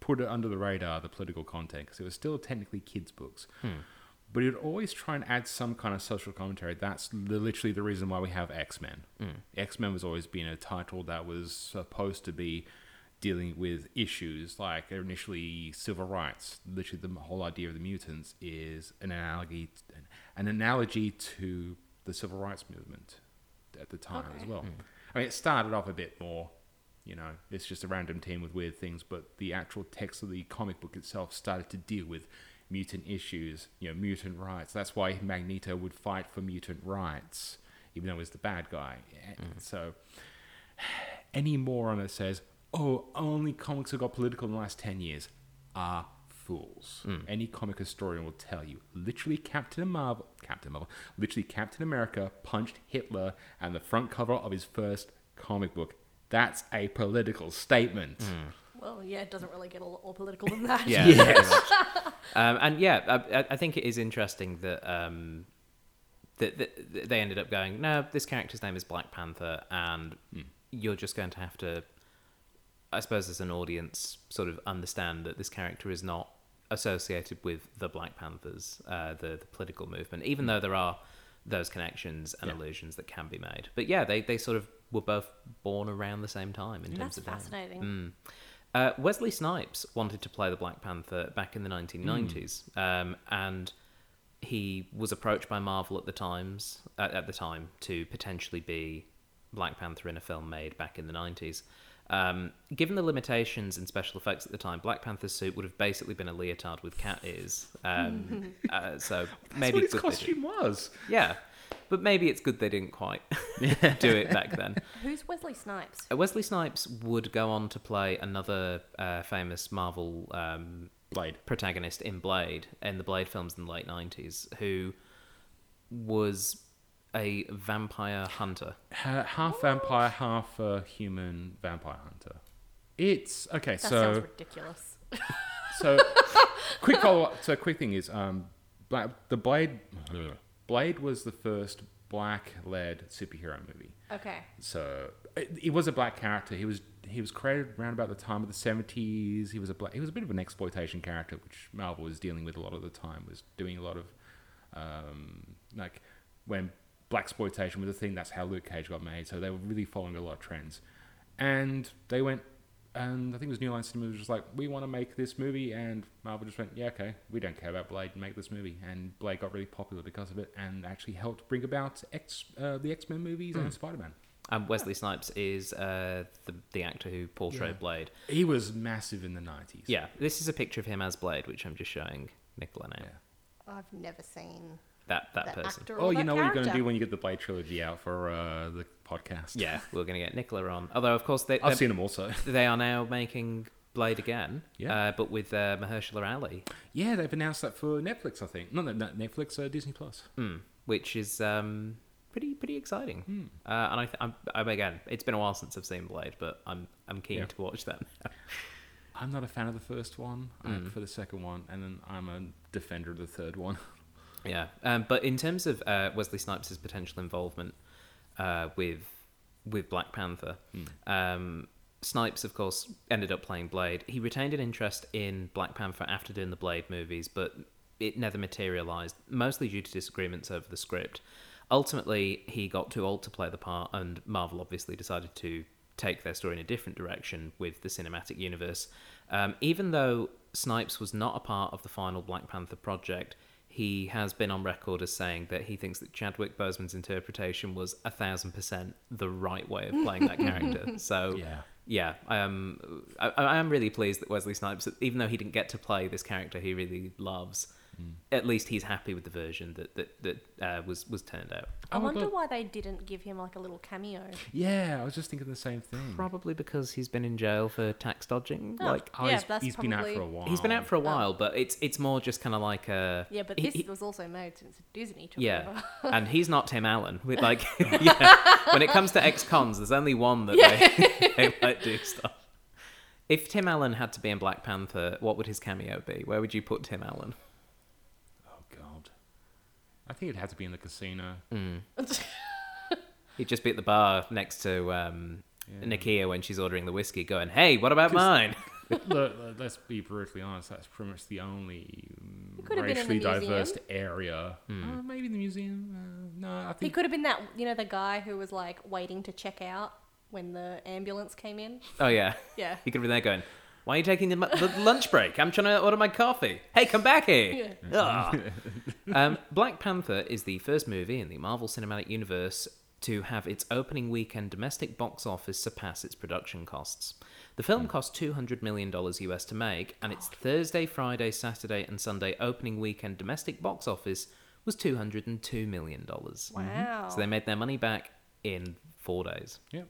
put it under the radar the political content because it was still technically kids' books. But he'd always try and add some kind of social commentary. That's literally the reason why we have X Men. X Men was always been a title that was supposed to be dealing with issues like initially civil rights. Literally, the whole idea of the mutants is an analogy, an analogy to the civil rights movement at the time as Okay. well. Hmm. I mean, it started off a bit more, you know, it's just a random team with weird things, but the actual text of the comic book itself started to deal with mutant issues, you know, mutant rights. That's why Magneto would fight for mutant rights, even though he's the bad guy. Hmm. So, any moron that says, oh, only comics have got political in the last 10 years are fools. Any comic historian will tell you, literally Captain Marvel, Captain Marvel, literally Captain America punched Hitler and the front cover of his first comic book. That's a political statement. Well, yeah, it doesn't really get a lot more political than that. Yeah. very much. Um, and yeah, I, I- I think it is interesting that, um, that, that that they ended up going, no, this character's name is Black Panther, and you're just going to have to, I suppose, as an audience, sort of understand that this character is not associated with the Black Panthers, uh, the, the political movement, even though there are those connections and Yeah. allusions that can be made. But yeah, they, they sort of were both born around the same time in terms That's of fascinating. Mm. Uh, Wesley Snipes wanted to play the Black Panther back in the 1990s, um, and he was approached by Marvel at the times at, at the time to potentially be Black Panther in a film made back in the 90s. Um, given the limitations in special effects at the time, Black Panther's suit would have basically been a leotard with cat ears. Um, uh, so That's maybe what his good they didn't- costume was. yeah, but maybe it's good they didn't quite do it back then. Who's Wesley Snipes? Uh, Wesley Snipes would go on to play another uh, famous Marvel um, Blade. protagonist in Blade, in the Blade films in the late 90s, who was a vampire hunter. Ha- half vampire, half uh, human vampire hunter. It's okay. That so sounds ridiculous. so quick follow up. So quick thing is, um, Black, the Blade, Blade was the first black led superhero movie. Okay. So it, he was a black character. He was he was created around about the time of the seventies. He was a black. He was a bit of an exploitation character, which Marvel was dealing with a lot of the time. Was doing a lot of um, like when black exploitation was a thing. That's how Luke Cage got made. So they were really following a lot of trends, and they went. And I think it was New Line Cinema was just like, we want to make this movie, and Marvel just went, yeah, okay, we don't care about Blade, make this movie, and Blade got really popular because of it, and actually helped bring about X, uh, the X Men movies and Spider Man. And Wesley Snipes is uh, the, the actor who portrayed Yeah. Blade. He was massive in the nineties. Yeah, this is a picture of him as Blade, which I'm just showing Nicola now. Yeah. I've never seen That, that, that person. actor. Oh, you that know what you're going to do when you get the Blade trilogy out for uh, the podcast. Yeah, we're going to get Nicola on. Although, of course, they, I've seen them also. they are now making Blade again, Yeah. uh, but with uh, Mahershala Ali, Yeah, they've announced that for Netflix. I think not, not Netflix, uh, Disney Plus. mm, which is um, pretty pretty exciting. Hmm. Uh, and I, th- I'm, I'm again, it's been a while since I've seen Blade, but I'm I'm keen Yeah. to watch that. I'm not a fan of the first one. Hmm. I'm for the second one, and then I'm a defender of the third one. yeah, um, but in terms of uh, Wesley Snipes' potential involvement uh, with with Black Panther, um, Snipes, of course, ended up playing Blade. He retained an interest in Black Panther after doing the Blade movies, but it never materialized, mostly due to disagreements over the script. Ultimately, he got too old to play the part, and Marvel obviously decided to take their story in a different direction with the cinematic universe. Um, even though Snipes was not a part of the final Black Panther project, he has been on record as saying that he thinks that Chadwick Boseman's interpretation was a thousand percent the right way of playing that character. So Yeah. yeah, um, I, I am really pleased that Wesley Snipes, even though he didn't get to play this character he really loves, at least he's happy with the version that that, that uh, was was turned out. I Oh, wonder look. why they didn't give him like a little cameo. Yeah, I was just thinking the same thing. Probably because he's been in jail for tax dodging. Oh, Like Oh, yeah, he's, that's he's probably... been out for a while. he's been out for a while, but it's it's more just kind of like a Yeah, but he- this he- was also made since Disney took yeah, over. and he's not Tim Allen. With like, yeah, when it comes to ex-cons, there's only one that they, they like do stuff. If Tim Allen had to be in Black Panther, what would his cameo be? Where would you put Tim Allen? God, I think it had to be in the casino. Mm. He'd just be at the bar next to um, Yeah. Nakia when she's ordering the whiskey, going, "Hey, what about mine?" look, look, let's be brutally honest. That's pretty much the only um, could have been in the racially diverse area. Hmm. Uh, maybe the museum. Uh, no, I he could have been that, you know, the guy who was like waiting to check out when the ambulance came in. Oh yeah, Yeah. he could have been there going, "Why are you taking the, the lunch break? I'm trying to order my coffee. Hey, come back here." Ugh. um, Black Panther is the first movie in the Marvel Cinematic Universe to have its opening weekend domestic box office surpass its production costs. The film cost $200 million US to make, and its Thursday, Friday, Saturday, and Sunday opening weekend domestic box office was $202 million. Wow. So they made their money back in four days, yeah.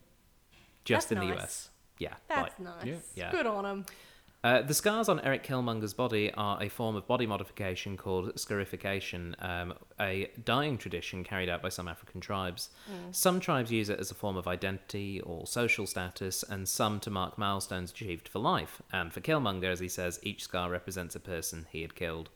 just That's in the nice. US. Yeah. That's like- nice. Yeah. Yeah. Good on him. uh, the scars on Eric Killmonger's body are a form of body modification called scarification, um, a dyeing tradition carried out by some African tribes. Some tribes use it as a form of identity or social status, and some to mark milestones achieved for life. And for Killmonger, as he says, each scar represents a person he had killed.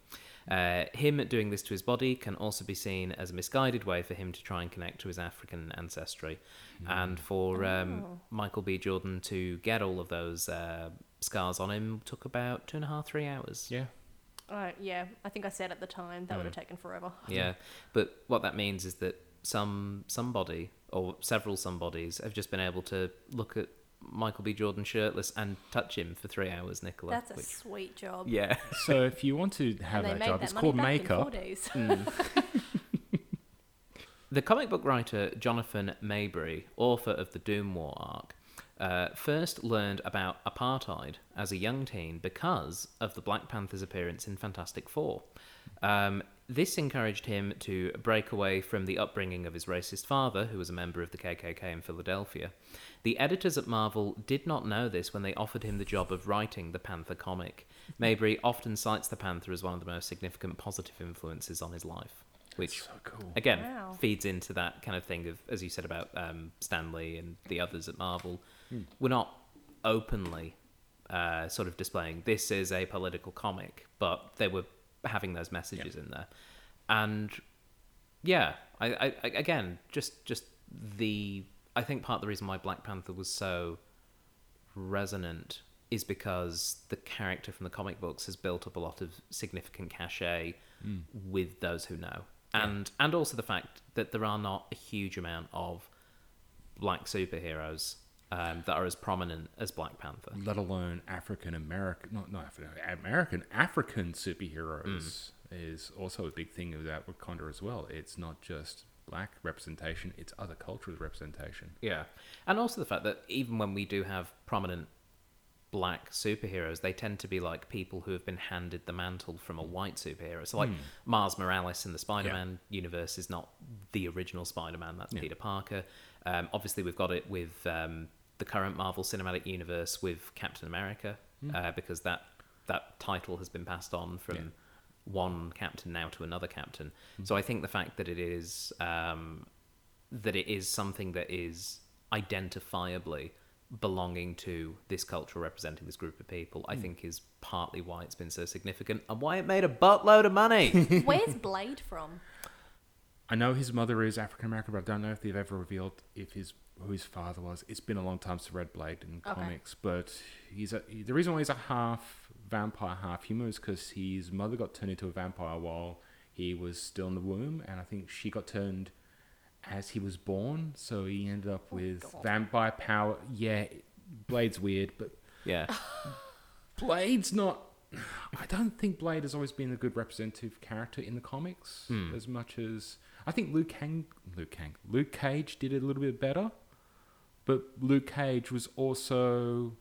Uh, him doing this to his body can also be seen as a misguided way for him to try and connect to his African ancestry. And for um, Michael B. Jordan to get all of those uh, scars on him took about two and a half, three hours. Yeah. Uh, yeah, I think I said at the time that would have taken forever. Yeah. But what that means is that some somebody or several somebodies have just been able to look at Michael B. Jordan shirtless and touch him for three hours, Nicola. That's a which- sweet job. yeah. So if you want to have that job, that it's called back in four makeup. days. The comic book writer Jonathan Maberry, author of the Doom War arc, uh, first learned about apartheid as a young teen because of the Black Panther's appearance in Fantastic Four. Um, this encouraged him to break away from the upbringing of his racist father, who was a member of the KKK in Philadelphia. The editors at Marvel did not know this when they offered him the job of writing the Panther comic. Maberry often cites the Panther as one of the most significant positive influences on his life, which So cool. again Wow. feeds into that kind of thing of as you said about um, Stan Lee and the others at Marvel. We're not openly uh, sort of displaying this is a political comic, but they were having those messages in there, and yeah, I, I, again just just the I think part of the reason why Black Panther was so resonant is because the character from the comic books has built up a lot of significant cachet mm. with those who know. And and also the fact that there are not a huge amount of black superheroes um, that are as prominent as Black Panther. let alone African American, not not African American, African superheroes is also a big thing about Wakanda as well. It's not just black representation; it's other cultures representation. Yeah. And also the fact that even when we do have prominent black superheroes, they tend to be like people who have been handed the mantle from a white superhero. So, like Mars Morales in the Spider Man universe is not the original Spider Man, that's Peter Parker. Um, obviously, we've got it with um, the current Marvel Cinematic Universe with Captain America, uh, because that, that title has been passed on from one captain now to another captain. So, I think the fact that it is. Um, that it is something that is identifiably belonging to this culture representing this group of people i think is partly why it's been so significant and why it made a buttload of money Where's Blade from? I know his mother is African American, but I don't know if they've ever revealed if his who his father was. It's been a long time since read Blade in Okay. comics, but he's a, the reason why he's a half vampire, half human is because his mother got turned into a vampire while he was still in the womb, and I think she got turned as he was born, so he ended up with God. vampire power. Yeah, Blade's weird, but yeah Blade's not. I don't think Blade has always been a good representative character in the comics Hmm. as much as I think Luke Kang, Luke Kang, Luke Cage did it a little bit better, but Luke Cage was also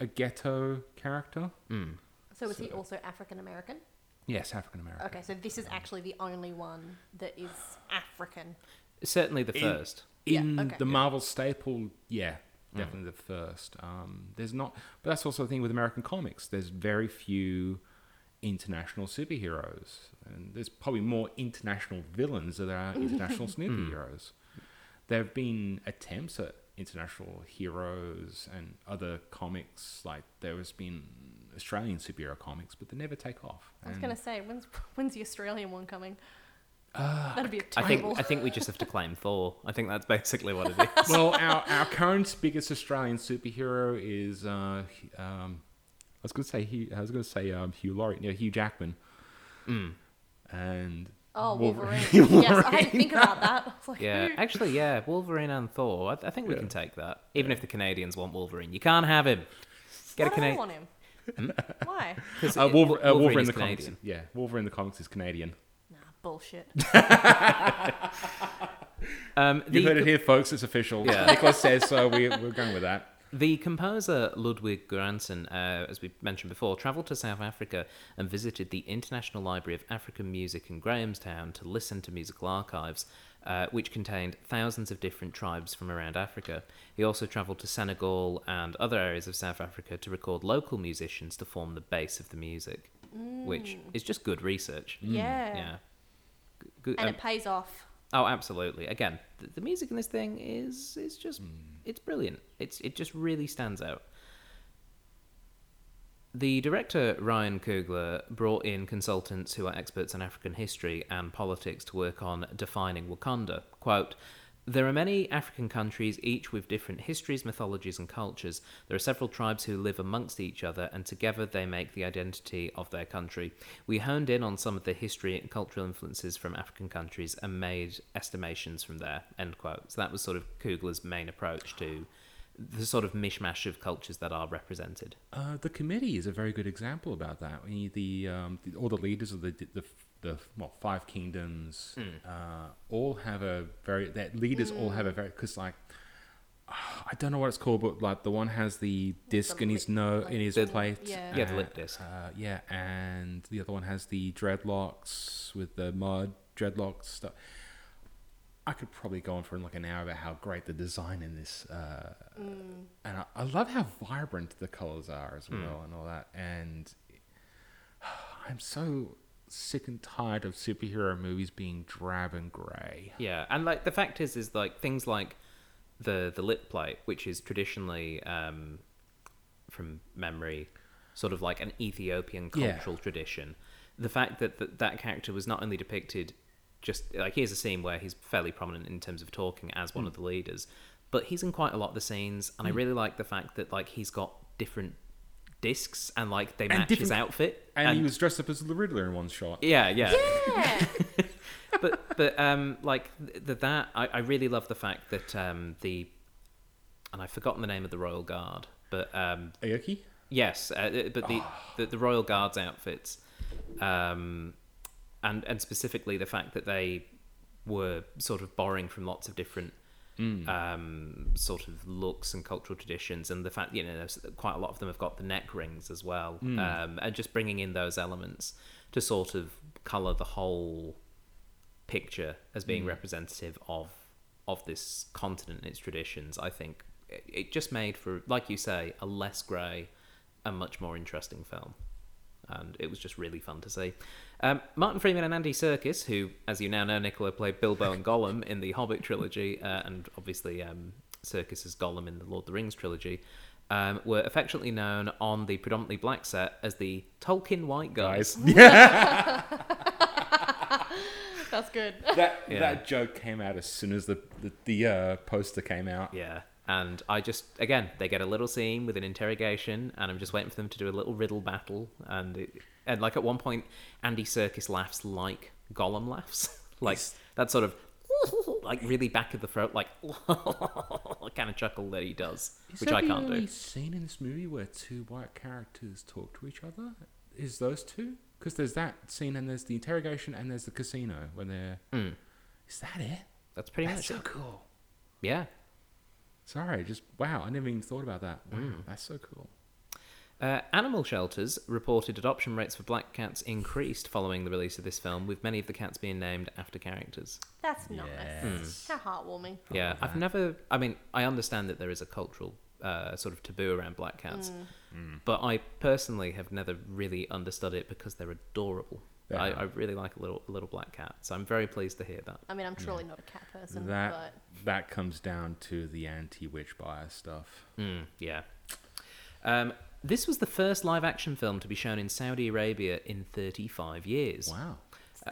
a ghetto character. Mm. So is he also African American? Yes, African American. Okay, so this is actually the only one that is African. certainly the In- first Yeah, In okay. the Marvel staple, yeah, definitely the first. Um, there's not, but that's also the thing with American comics. There's very few international superheroes, and there's probably more international villains than there are international superheroes. There have been attempts at international heroes and other comics, like there has been Australian superhero comics, but they never take off. I was And gonna say, when's when's the Australian one coming? That'd be a i think i think we just have to claim thor i think that's basically what it is well, our, our current biggest Australian superhero is uh, um, I was going to say Hugh, I was going to say um, Hugh Laurie, no, Hugh Jackman, Mm. and oh, Wolverine. Wolverine. yes, I had to think about that. I was like, yeah who? actually yeah wolverine and thor i, I think we Yeah. can take that even if the canadians want wolverine you can't have him get Why a do Canadian want him? Why? uh, Wolver- uh, Wolverine, is the comics. Canadian. Yeah, Wolverine the comics is Canadian. Nah, bullshit. Um, You heard it here, folks. It's official. Yeah. Nicholas says so. We, we're going with that. The composer Ludwig Göransson, uh, as we mentioned before, travelled to South Africa and visited the International Library of African Music in Grahamstown to listen to musical archives, uh, which contained thousands of different tribes from around Africa. He also travelled to Senegal and other areas of South Africa to record local musicians to form the base of the music, which is just good research. Yeah. Yeah. G- Good, And um, it pays off. Oh, absolutely. Again, the, the music in this thing is is just it's brilliant. It's it just really stands out. The director Ryan Coogler brought in consultants who are experts in African history and politics to work on defining Wakanda. Quote, there are many African countries, each with different histories, mythologies, and cultures. There are several tribes who live amongst each other, and together they make the identity of their country. We honed in on some of the history and cultural influences from African countries and made estimations from there. End quote. So that was sort of Coogler's main approach to the sort of mishmash of cultures that are represented. Uh, the committee is a very good example about that. The, um, the all the leaders of the the, the well, five kingdoms uh, all have a very that leaders all have a very because like I don't know what it's called, but like the one has the disc in his lip- no like in his the- plate. yeah. Yeah, the and- lip disc. Uh, yeah, and the other one has the dreadlocks with the mud dreadlocks stuff. I could probably go on for like an hour about how great the design in this, uh, and I, I love how vibrant the colors are as well, and all that. And I'm so sick and tired of superhero movies being drab and grey. Yeah, and like the fact is, is like things like the the lip plate, which is traditionally um, from memory, sort of like an Ethiopian Yeah. cultural tradition. The fact that, that that character was not only depicted just like here's a scene where he's fairly prominent in terms of talking as Hmm. one of the leaders, but he's in quite a lot of the scenes, and I really like the fact that like he's got different discs and like they And match his outfit, And, he was dressed up as the Riddler in one shot. yeah, yeah Yeah. but but um like th- that I, I really love the fact that um the and I've forgotten the name of the royal guard but um Okoye? yes uh, but the, the the royal guards outfits um and and specifically the fact that they were sort of borrowing from lots of different um, sort of looks and cultural traditions, and the fact you know quite a lot of them have got the neck rings as well, um, and just bringing in those elements to sort of color the whole picture as being representative of of this continent and its traditions. I think it, it just made for, like you say, a less grey, a much more interesting film and it was just really fun to see. Um, Martin Freeman and Andy Serkis, who, as you now know, Nicola played Bilbo and Gollum in the Hobbit trilogy, uh, and obviously um, Serkis as Gollum in the Lord of the Rings trilogy, um, were affectionately known on the predominantly black set as the Tolkien White Guys. Guys. That's good. that Yeah. that joke came out as soon as the the, the uh, poster came out. Yeah. And I just, again, they get a little scene with an interrogation, and I'm just waiting for them to do a little riddle battle. And, it, and like at one point, Andy Serkis laughs like Gollum laughs. like that sort of, like really back of the throat, like kind of chuckle that he does, Is which I can't do. scene in this movie where two white characters talk to each other? Is those two? Because there's that scene and there's the interrogation and there's the casino when they're. Mm. Is that it? That's pretty That's much so it. cool. Yeah. Sorry, just wow! I never even thought about that. Wow, Mm. that's so cool. Uh, animal shelters reported adoption rates for black cats increased following the release of this film, with many of the cats being named after characters. That's nice. Yes. How heartwarming. Yeah, I've never. I mean, I understand that there is a cultural uh, sort of taboo around black cats, but I personally have never really understood it because they're adorable. They I. I really like a little a little black cat, so I'm very pleased to hear that. I mean, I'm truly not a cat person, That but that comes down to the anti-witch bias stuff. Mm, yeah. Um, this was the first live action film to be shown in Saudi Arabia in 35 years. Wow.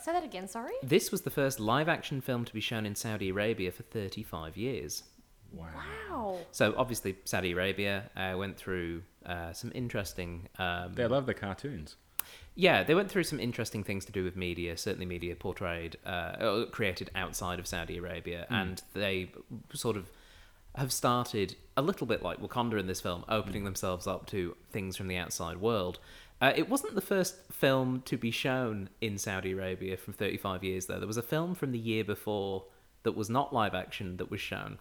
say that again. Sorry. This was the first live action film to be shown in Saudi Arabia for 35 years. Wow. Wow. So obviously, Saudi Arabia uh, went through uh, some interesting. Um, They love the cartoons. Yeah, they went through some interesting things to do with media. Certainly, media portrayed, uh, created outside of Saudi Arabia, and they sort of have started a little bit like Wakanda in this film, opening themselves up to things from the outside world. Uh, it wasn't the first film to be shown in Saudi Arabia from 35 years, though. There was a film from the year before that was not live action that was shown.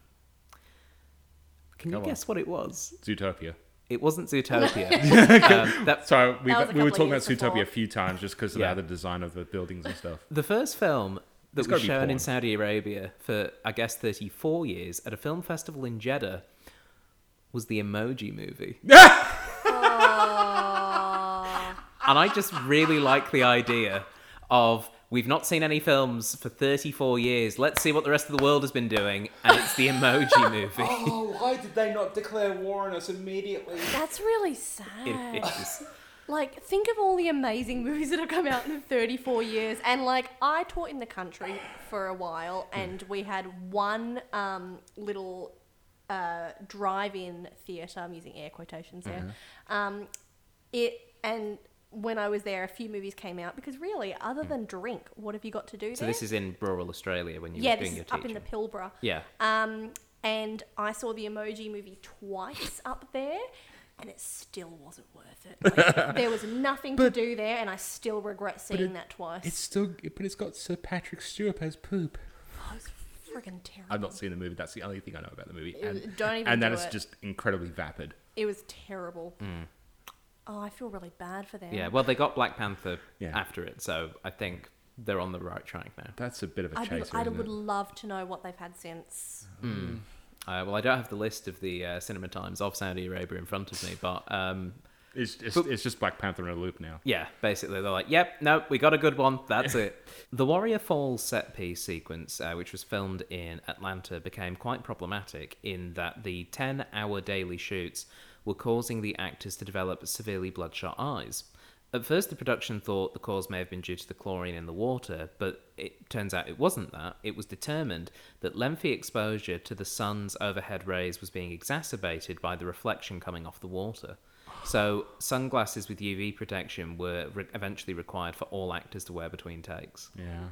Can you on. guess what it was? Zootopia. It wasn't Zootopia. um, that, So we, That was we were talking about years Zootopia before. a few times just because of Yeah. the design of the buildings and stuff. The first film that It's was gotta shown in. Saudi Arabia for, I guess, 34 years at a film festival in Jeddah was the Emoji Movie. and I just really like the idea of we've not seen any films for 34 years. Let's see what the rest of the world has been doing. And it's the Emoji Movie. Oh, why did they not declare war on us immediately? That's really sad. It is. Like, think of all the amazing movies that have come out in 34 years. And, like, I taught in the country for a while, and we had one um, little uh, drive in theatre, I'm using air quotations there. Um, it, and when I was there, a few movies came out because, really, other than drink, what have you got to do So there? this is in rural Australia when you yeah, were this doing is up in teaching. the Pilbara. Yeah. Um, and I saw the Emoji movie twice up there, and it still wasn't worth it. Like, there was nothing to But- do there, and I still regret seeing it- that twice. It's still, but it's got Sir Patrick Stewart as poop. Oh, it's terrible. I've not seen the movie. That's the only thing I know about the movie. And, don't even and that do it. just incredibly vapid. It was terrible. Oh, I feel really bad for them. Yeah, well, they got Black Panther Yeah. after it, so I think they're on the right track now. That's a bit of a I'd, chaser. I isn't would it? love to know what they've had since. Uh, well, I don't have the list of the uh, Cinema Times of Saudi Arabia in front of me, but um, It's, it's, But- it's just Black Panther in a loop now. yeah, basically they're like, "Yep, no, we got a good one. That's it." The Warrior Falls set piece sequence, uh, which was filmed in Atlanta, became quite problematic in that the ten-hour daily shoots were causing the actors to develop severely bloodshot eyes. At first, the production thought the cause may have been due to the chlorine in the water, but it turns out it wasn't that. It was determined that lengthy exposure to the sun's overhead rays was being exacerbated by the reflection coming off the water. So, sunglasses with UV protection were re- eventually required for all actors to wear between takes. Yeah.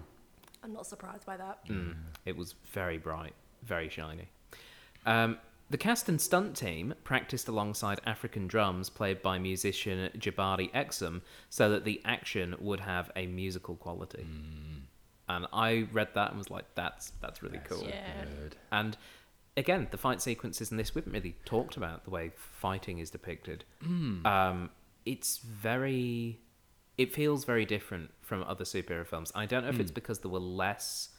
I'm not surprised by that. Mm. It was very bright, very shiny. Um, the cast and stunt team practiced alongside African drums played by musician Jabari Exum so that the action would have a musical quality. Mm. And I read that and was like, that's that's really That's cool. Yeah. good. And again, the fight sequences in this, we haven't really talked about the way fighting is depicted. Hmm. Um, it's very. It feels very different from other superhero films. I don't know if it's hmm. because there were less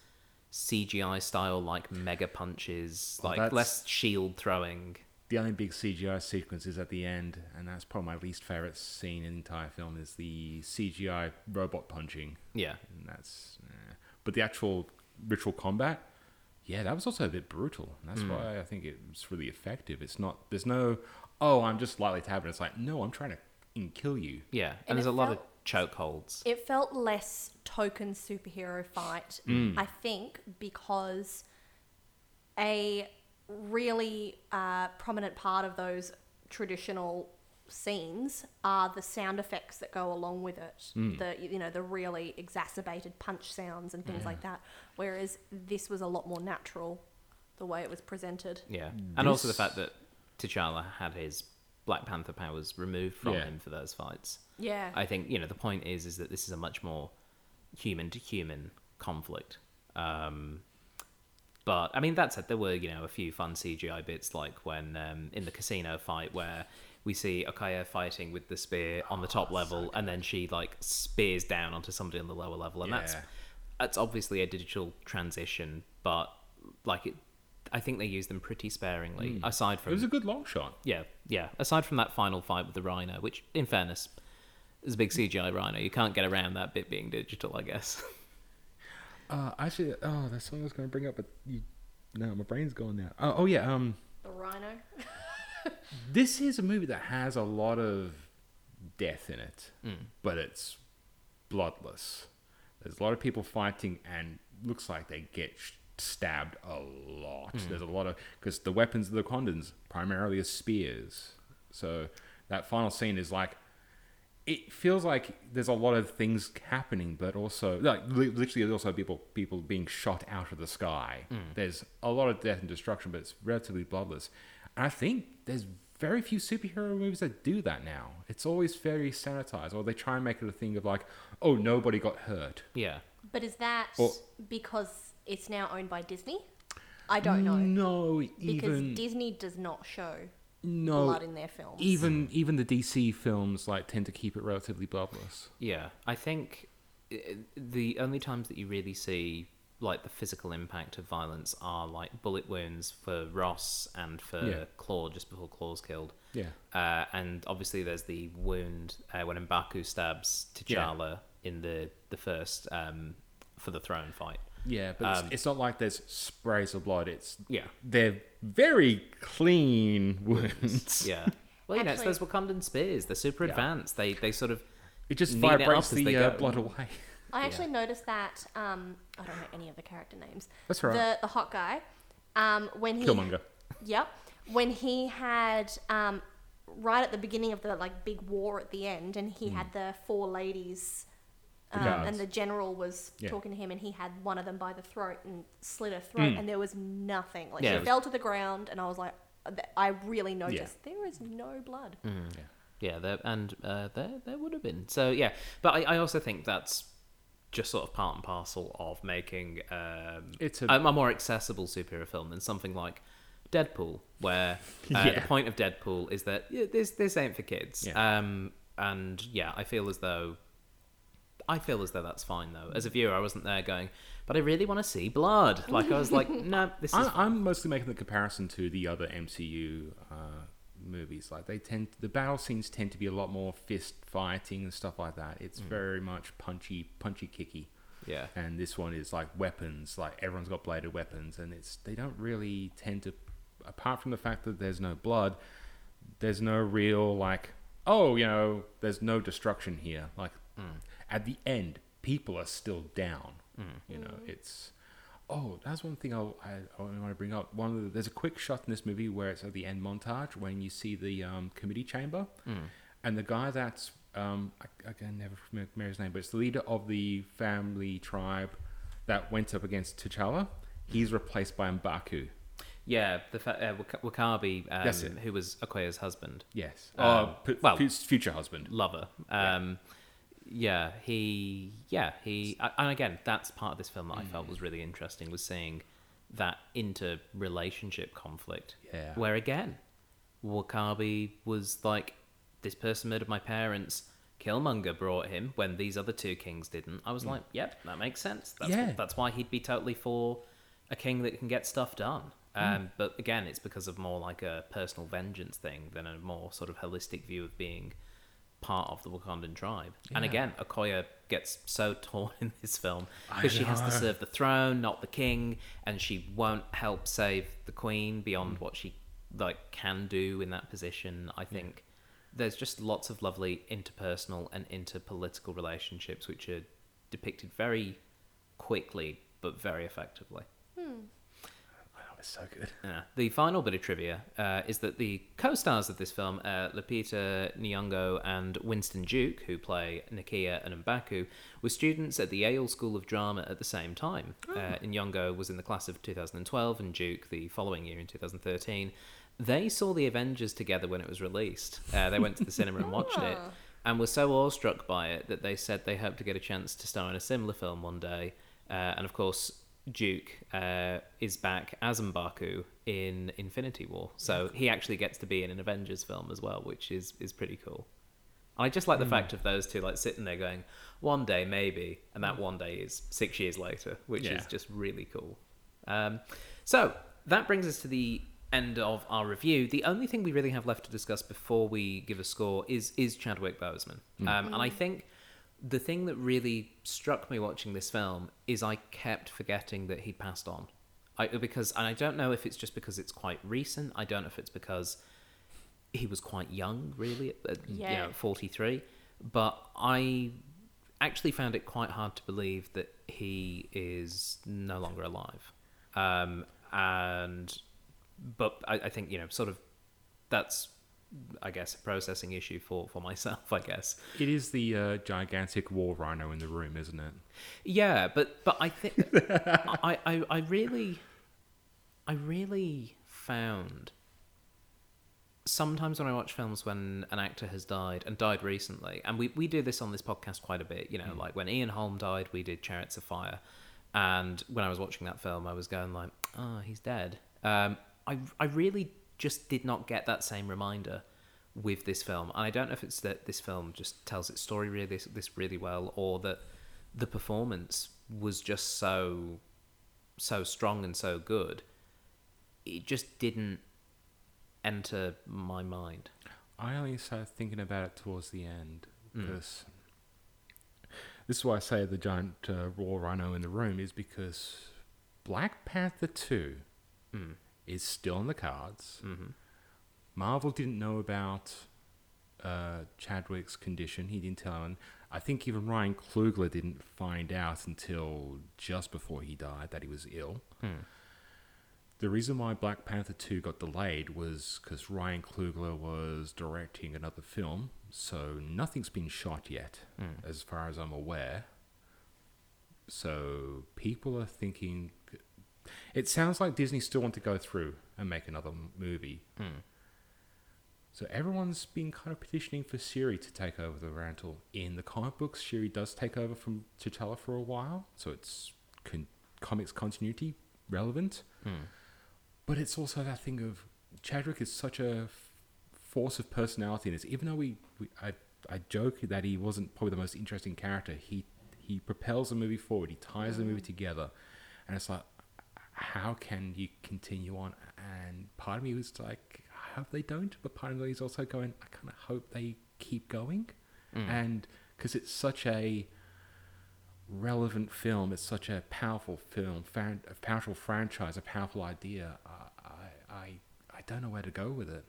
CGI style, like mega punches, Well, like less shield throwing. The only big CGI sequence is at the end, and that's probably my least favorite scene in the entire film is the CGI robot punching. Yeah. And that's, eh. but the actual ritual combat, yeah, that was also a bit brutal. That's Hmm. why I think it's really effective. It's not, there's no, oh, I'm just lightly tapping. It's like, no, I'm trying to kill you. Yeah. And, And there's it a lot of felt- chokeholds. It felt less token superhero fight, Mm. I think, because a really uh, prominent part of those traditional scenes are the sound effects that go along with it. Mm. The you know the really exacerbated punch sounds and things like that. Whereas this was a lot more natural, the way it was presented. Yeah. And also the fact that T'Challa had his Black Panther powers removed from Yeah. him for those fights. Yeah. I think you know the point is is that this is a much more human to human conflict. Um, but I mean that said, there were you know a few fun CGI bits like when um, in the casino fight where we see Okoye fighting with the spear on the top level, and then she like spears down onto somebody on the lower level, and that's that's obviously a digital transition, but like it. I think they use them pretty sparingly, aside from It was a good long shot. yeah, yeah. Aside from that final fight with the rhino, which, in fairness, is a big CGI rhino. You can't get around that bit being digital, I guess. Uh, actually, oh, that's something I was going to bring up, but you, no, my brain's gone now. Oh, oh yeah, um, The rhino. this is a movie that has a lot of death in it, Mm. but it's bloodless. There's a lot of people fighting, and looks like they get sh- stabbed a lot. Hmm. There's a lot of because the weapons of the Condons primarily are spears. So that final scene is like it feels like there's a lot of things happening, but also like literally there's also people people being shot out of the sky. Hmm. There's a lot of death and destruction, but it's relatively bloodless. And I think there's very few superhero movies that do that now. It's always very sanitized, or they try and make it a thing of like, oh, nobody got hurt. yeah. But is that Or- because it's now owned by Disney? I don't know. No, Because even Disney does not show no, blood in their films. even even the DC films like tend to keep it relatively bloodless. Yeah. I think uh, the only times that you really see like the physical impact of violence are like bullet wounds for Ross and for Yeah. Klaue just before Klaue's killed. Yeah. Uh, and obviously, there's the wound uh, when Mbaku stabs T'Challa in the the first um, for the throne fight. Yeah, but Um, it's, it's not like there's sprays of blood. It's Yeah. they're very clean wounds. Yeah. Well, you know, it's those Wakandan spears. They're super Yeah. advanced. They they sort of It just Neat it vibrates they the uh, blood away. I actually noticed that. Um, I don't know any of the character names. That's right. The the hot guy. Um, when he Killmonger. Yep. When he had um, right at the beginning of the like big war at the end, and he had the four ladies, The um, and the general was Yeah. talking to him, and he had one of them by the throat and slit her throat, and there was nothing. Like Yeah, it she was- fell to the ground, and I was like, I really noticed there is no blood. yeah, there and uh, there there would have been. So yeah, but I, I also think that's just sort of part and parcel of making um, It's a- a, a more accessible superhero film than something like Deadpool, where uh, the Yeah. point of Deadpool is that yeah, this this ain't for kids. Yeah. Um, and yeah, I feel as though I feel as though that's fine though. As a viewer, I wasn't there going, but I really want to see blood. Like I was like, no, this is I, I'm mostly making the comparison to the other MCU uh, movies. Like they tend, the battle scenes tend to be a lot more fist fighting and stuff like that. It's very much punchy, punchy, kicky. yeah. And this one is like weapons. Like everyone's got bladed weapons, and it's they don't really tend to, apart from the fact that there's no blood, there's no real like, oh, you know, there's no destruction here. Like at the end, people are still down. You know, it's. Oh, that's one thing I'll, I, I want to bring up. One of the, there's a quick shot in this movie where it's at the end montage when you see the um, committee chamber, and the guy that's um, I, I can never remember his name, but it's the leader of the family tribe that went up against T'Challa. He's replaced by Mbaku. Yeah, the fa- uh, Wak- W'Kabi, um, who was Okoye's husband, Yes. Um, uh, p- well- future husband. lover. Um, yeah. he, yeah, he, and again, that's part of this film that I felt mm. was really interesting was seeing that inter-relationship conflict. Yeah. Where again, W'Kabi was like, this person murdered my parents. Killmonger brought him when these other two kings didn't. I was mm. like, yep, that makes sense. That's, Yeah. that's why he'd be totally for a king that can get stuff done. Mm. Um, But again, it's because of more like a personal vengeance thing than a more sort of holistic view of being part of the Wakandan tribe. And again, Okoye gets so torn in this film because she has to serve the throne, not the king, and she won't help save the queen Mm. beyond what she like can do in that position. I think there's just lots of lovely interpersonal and interpolitical relationships which are depicted very quickly but very effectively. Oh, so good. Yeah. The final bit of trivia uh, is that the co-stars of this film, uh, Lupita Nyong'o and Winston Duke, who play Nakia and Mbaku, were students at the Yale School of Drama at the same time. Uh, Nyong'o was in the class of 2012 and Duke the following year in 2013. They saw the Avengers together when it was released. Uh, they went to the cinema and watched it and were so awestruck by it that they said they hoped to get a chance to star in a similar film one day. Uh, and of course, Duke uh, is back as Mbaku in Infinity War, so he actually gets to be in an Avengers film as well, which is is pretty cool. I just like the fact of those two like sitting there going, one day maybe, and that one day is six years later, which Yeah. is just really cool. Um, so that brings us to the end of our review. The only thing we really have left to discuss before we give a score is is Chadwick Boseman, um, and I think the thing that really struck me watching this film is I kept forgetting that he'd passed on. I, because and I don't know if it's just because it's quite recent. I don't know if it's because he was quite young, really, at, at, you Yeah. know, forty three. But I actually found it quite hard to believe that he is no longer alive. Um, and but I, I think you know, sort of, that's I guess a processing issue for for myself. I guess. It is the uh, gigantic war rhino in the room, isn't it? Yeah, but but I think I, I I really I really found sometimes when I watch films when an actor has died and died recently, and we, we do this on this podcast quite a bit, you know, like when Ian Holm died, we did Chariots of Fire. And when I was watching that film, I was going like, oh, he's dead. Um, I, I really just did not get that same reminder with this film. And I don't know if it's that this film just tells its story really this, this really well or that the performance was just so so strong and so good. It just didn't enter my mind. I only started thinking about it towards the end because this is why I say the giant uh, raw rhino in the room is because Black Panther 2 is still on the cards. Mm-hmm. Marvel didn't know about uh, Chadwick's condition. He didn't tell anyone. I think even Ryan Coogler didn't find out until just before he died that he was ill. The reason why Black Panther 2 got delayed was because Ryan Coogler was directing another film, so nothing's been shot yet, as far as I'm aware. So people are thinking. It sounds like Disney still want to go through and make another movie. So everyone's been kind of petitioning for Shuri to take over the mantle. In the comic books, Shuri does take over from T'Challa for a while, so it's con- comics continuity relevant. Hmm. But it's also that thing of Chadwick is such a f- force of personality in this. Even though we, we I, I joke that he wasn't probably the most interesting character, he he propels the movie forward. He ties the movie together, and it's like, how can you continue on? And part of me was like, I hope they don't. But part of me is also going, I kind of hope they keep going, Mm. and because it's such a relevant film. It's such a powerful film, fan, a powerful franchise, a powerful idea. I, I, I, I don't know where to go with it,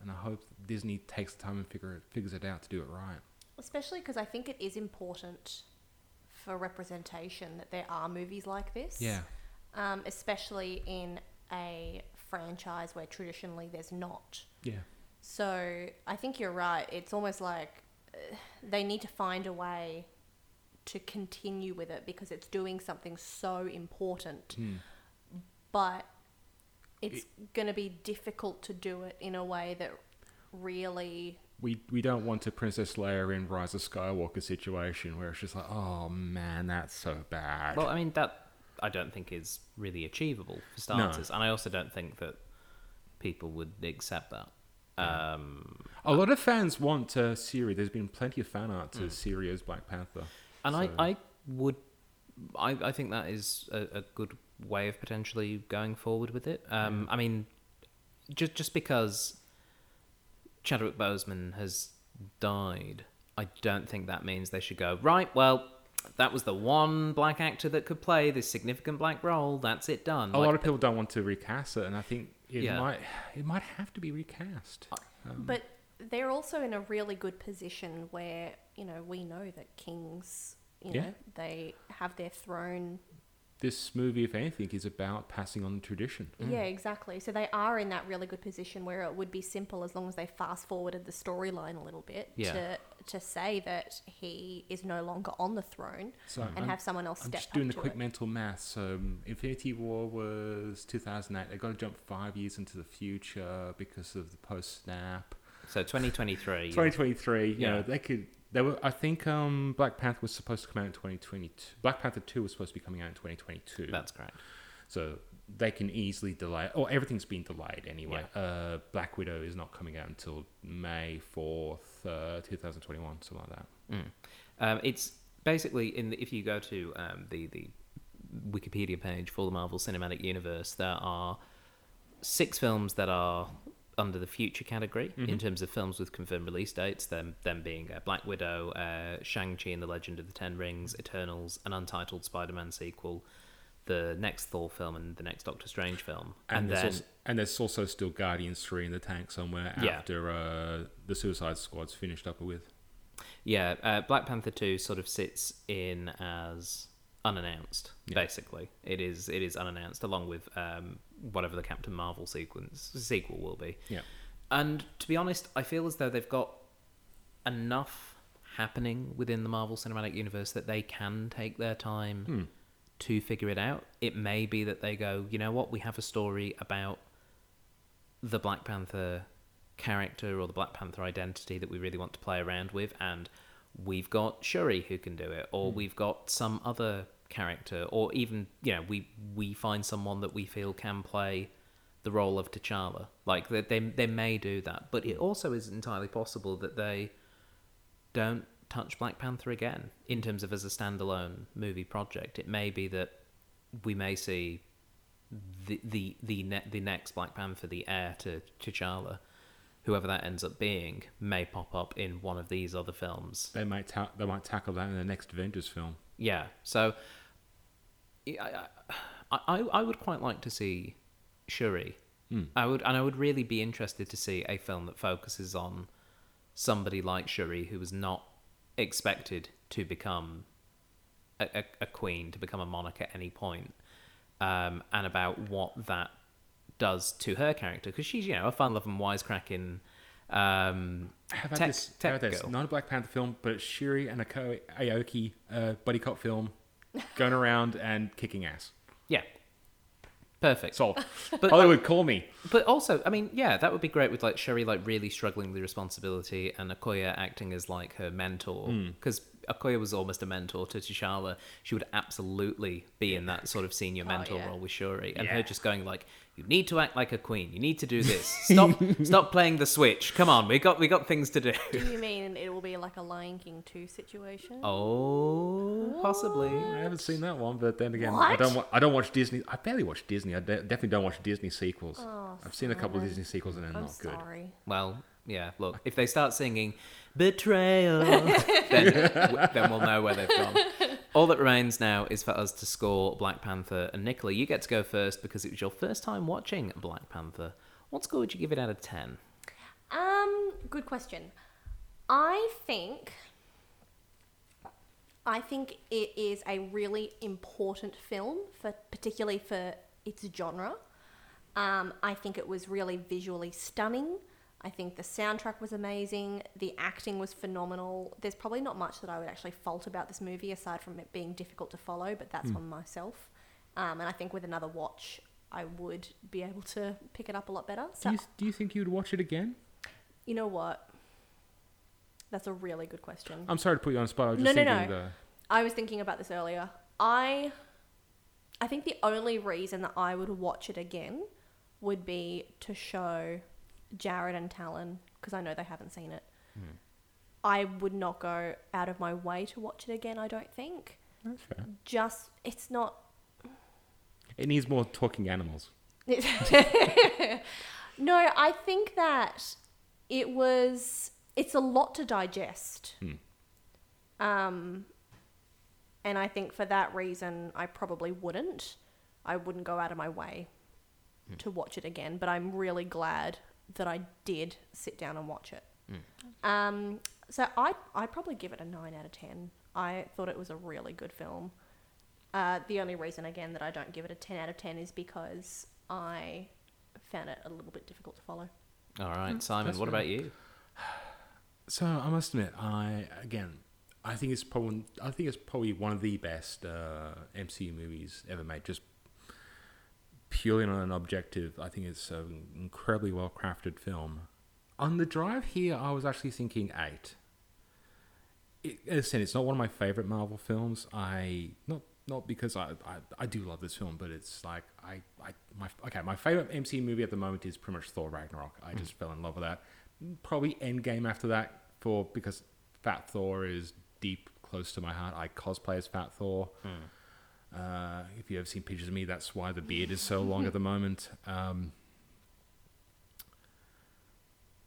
and I hope Disney takes the time and figure it, figures it out to do it right. Especially because I think it is important for representation that there are movies like this. Yeah, Um, especially in a franchise where traditionally there's not. yeah, So I think you're right. It's almost like uh, they need to find a way to continue with it because it's doing something so important. Hmm. But it's going to be difficult to do it in a way that really. We we don't want a Princess Leia in Rise of Skywalker situation where it's just like, oh man, that's so bad. Well, I mean that I don't think is really achievable for starters, and I also don't think that people would accept that. Um, a lot of fans want uh, Shuri. There's been plenty of fan art to Shuri as Black Panther. and So- I, I would, I, I think that is a, a good way of potentially going forward with it. Um, I mean, just just because Chadwick Boseman has died, I don't think that means they should go right. Well, that was the one black actor that could play this significant black role. That's it done. a Like, lot of people don't want to recast it, and I think it Yeah. might it might have to be recast. Um, But they're also in a really good position where, you know, we know that kings, you Yeah. know, they have their throne this movie, if anything, is about passing on the tradition. Yeah, exactly. So they are in that really good position where it would be simple as long as they fast forwarded the storyline a little bit Yeah. to to say that he is no longer on the throne So and I'm, have someone else I'm step just doing up the to quick it. mental math. So um, Infinity War was 2008. They got to jump five years into the future because of the post snap. so 2023. 2023. You Yeah. know, they could. They were. I think um, Black Panther was supposed to come out in 2022. Black Panther 2 was supposed to be coming out in 2022. That's correct. So they can easily delay, or everything's been delayed anyway. Uh, Black Widow is not coming out until May 4th, uh, 2021, something like that. Mm. Um, it's basically in the, if you go to um, the the Wikipedia page for the Marvel Cinematic Universe, there are six films that are under the future category in terms of films with confirmed release dates. Them them being uh, Black Widow, uh, Shang Chi and the Legend of the Ten Rings, Eternals, an untitled Spider-Man sequel, the next Thor film, and the next Doctor Strange film. And, And, there's then also, and there's also still Guardians 3 in the tank somewhere Yeah. after uh, the Suicide Squad's finished up with. Yeah, uh, Black Panther two sort of sits in as unannounced. Yeah. Basically, it is it is unannounced along with um, whatever the Captain Marvel sequence sequel will be. Yeah. And to be honest, I feel as though they've got enough happening within the Marvel Cinematic Universe that they can take their time Hmm. To figure it out. It may be that they go, you know what, we have a story about the Black Panther character or the Black Panther identity that we really want to play around with, and we've got Shuri who can do it, or hmm. we've got some other character, or even you know we we find someone that we feel can play the role of T'Challa. Like they they, they may do that, but it hmm. also is entirely possible that they don't touch Black Panther again in terms of as a standalone movie project. It may be that we may see the the the ne- the next Black Panther, the heir to T'Challa, whoever that ends up being, may pop up in one of these other films. They might ta- they might tackle that in the next Avengers film. Yeah, so I I, I, would quite like to see Shuri. Hmm. I would, and I would really be interested to see a film that focuses on somebody like Shuri who was not expected to become a, a, a queen, to become a monarch at any point, um, and about what that does to her character because she's you know a fun-loving, wisecracking um, Have had tech, this, tech have had this girl. not a Black Panther film, but it's Shuri and Okoye uh, buddy cop film, going around and kicking ass. Yeah. Perfect. Solved. But- Hollywood, call me. But also, I mean, yeah, that would be great with like Shuri like really struggling with the responsibility and Okoye acting as like her mentor Hmm. because Okoye was almost a mentor to T'Challa. She would absolutely be in that sort of senior oh, mentor yeah. role with Shuri, and Yeah. her just going like, "You need to act like a queen. You need to do this. Stop, stop playing the switch. Come on, we got we got things to do." Do you mean it will be like a Lion King 2 situation? Oh, possibly. I haven't seen that one, but then again, I don't. Wa- I don't watch Disney. I barely watch Disney. I de- definitely don't watch Disney sequels. Oh, I've seen a couple of Disney sequels and they're I'm not good. Well, yeah. Look, if they start singing "Betrayal," then w- then we'll know where they've gone. All that remains now is for us to score Black Panther. And Nicola, you get to go first because it was your first time watching Black Panther. What score would you give it out of ten? Um, good question. I think I think it is a really important film for particularly for its genre. Um, I think it was really visually stunning. I think the soundtrack was amazing. The acting was phenomenal. There's probably not much that I would actually fault about this movie aside from it being difficult to follow, but that's on myself. Um, and I think with another watch, I would be able to pick it up a lot better. So Do you, do you think you would watch it again? you know what? That's a really good question. I'm sorry to put you on the spot. I was No, just no, thinking no. the. I was thinking about this earlier. I I think the only reason that I would watch it again would be to show Jared and Talon because I know they haven't seen it. Hmm. I would not go out of my way to watch it again, I don't think. That's fair. Just it's not It needs more talking animals. no, I think that it was. It's a lot to digest. Um, and I think for that reason, I probably wouldn't. I wouldn't go out of my way to watch it again. But I'm really glad that I did sit down and watch it. Um, so I I'd probably give it a nine out of ten. I thought it was a really good film. Uh, the only reason, again, that I don't give it a 10 out of 10 is because I found it a little bit difficult to follow. All right, Simon. that's What about you? So I must admit, I again, I think it's probably, I think it's probably one of the best uh, MCU movies ever made. Just purely on an objective, I think it's an incredibly well crafted film. On the drive here, I was actually thinking eight. It, as I said, it's not one of my favorite Marvel films. I not not because I, I, I do love this film, but it's like I, I my okay my favorite MCU movie at the moment is pretty much Thor Ragnarok. I just fell in love with that. Probably Endgame after that for because Fat Thor is deep close to my heart. I cosplay as Fat Thor. Hmm. Uh, if you have seen pictures of me, that's why the beard is so long at the moment. Um,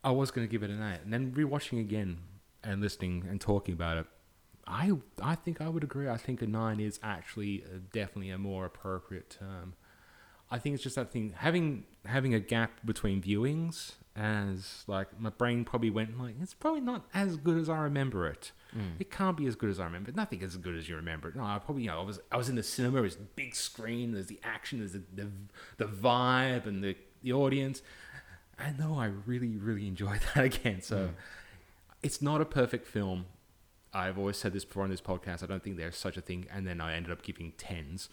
I was going to give it an eight, and then rewatching again and listening and talking about it, I I think I would agree. I think a nine is actually uh definitely a more appropriate term. I think it's just that thing having having a gap between viewings, as like my brain probably went like it's probably not as good as I remember it. It can't be as good as I remember. Nothing is as good as you remember it. No, I probably you know I was I was in the cinema. It was big screen. There's the action. There's the the, the vibe and the the audience. I know I really really enjoyed that again. So it's not a perfect film. I've always said this before on this podcast. I don't think there's such a thing. And then I ended up giving tens.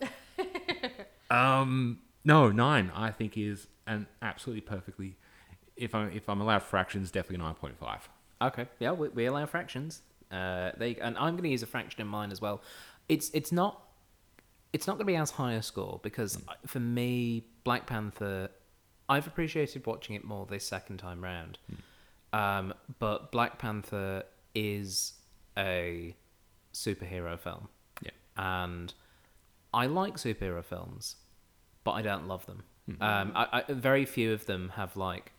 um, no, nine. I think is an absolutely perfectly. If I if I'm allowed fractions, definitely nine point five. Okay, yeah, we, we allow fractions. Uh, they and I'm going to use a fraction in mine as well. It's it's not it's not going to be as high a score because I- for me, Black Panther, I've appreciated watching it more this second time round. Um, but Black Panther is a superhero film, Yeah. and I like superhero films, but I don't love them. Um, I, I, very few of them have like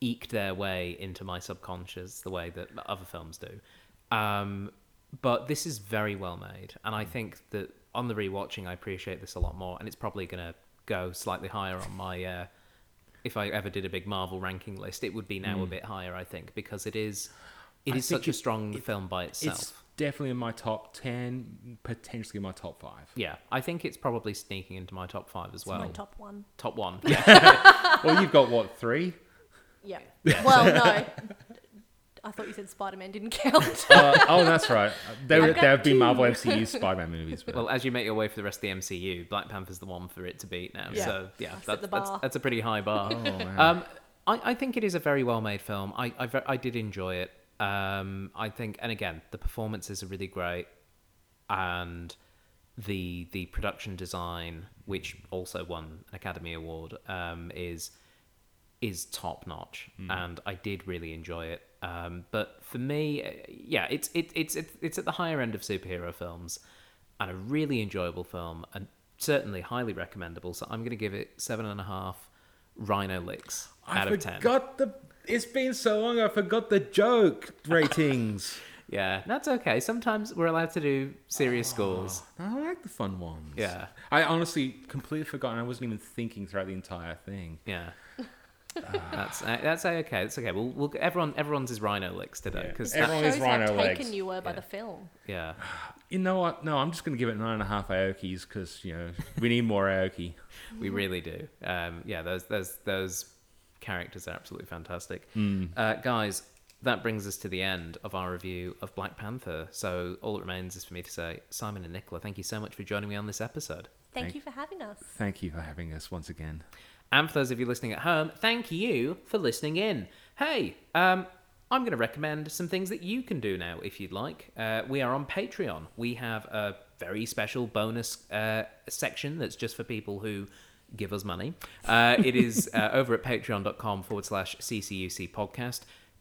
eked their way into my subconscious the way that other films do. Um, but this is very well made, and I think that on the rewatching, I appreciate this a lot more, and it's probably going to go slightly higher on my. Uh, if I ever did a big Marvel ranking list, it would be now a bit higher, I think, because it is. It I is such a strong it- film by itself. It's definitely in my top ten, potentially in my top five. Yeah, I think it's probably sneaking into my top five as well. My top one. Top one. Yeah. well, you've got what three? Yeah. Well, no. I thought you said Spider Man didn't count. Uh, oh, that's right. There, I've there have been two. Marvel MCU Spider-Man movies, but Well, as you make your way for the rest of the MCU, Black Panther's the one for it to beat now. Yeah. So yeah, that's, that's that's a pretty high bar. oh, man. Um, I, I think it is a very well made film. I, I, I did enjoy it. Um, I think, and again, the performances are really great, and the the production design, which also won an Academy Award, um, is is top notch, and I did really enjoy it. Um, but for me, uh, yeah, it's it, it's it's it's at the higher end of superhero films, and a really enjoyable film, and certainly highly recommendable. So I'm going to give it seven and a half Rhino licks I out of ten. forgot the. It's been so long. I forgot the joke ratings. Yeah, that's okay. Sometimes we're allowed to do serious Oh. scores. I like the fun ones. Yeah. I honestly completely forgotten. I wasn't even thinking throughout the entire thing. Yeah. that's uh, that's okay. That's okay. We'll, we'll everyone everyone's is Rhino licks today Yeah. because Everyone- Shows is how rhino taken legs. you were by Yeah. the film. yeah. You know what? No, I'm just going to give it nine and a half Okoyes because you know we need more Okoye. We really do. Um, yeah, those those those characters are absolutely fantastic. Mm. Uh, guys, that brings us to the end of our review of Black Panther. So all that remains is for me to say, Simon and Nicola, thank you so much for joining me on this episode. Thank, Thank- you for having us. Thank you for having us once again. And for those of you listening at home, thank you for listening in. Hey, um, I'm going to recommend some things that you can do now if you'd like. Uh, we are on Patreon. We have a very special bonus uh, section that's just for people who give us money. Uh, it is uh, over at patreon.com forward slash CCUC podcast.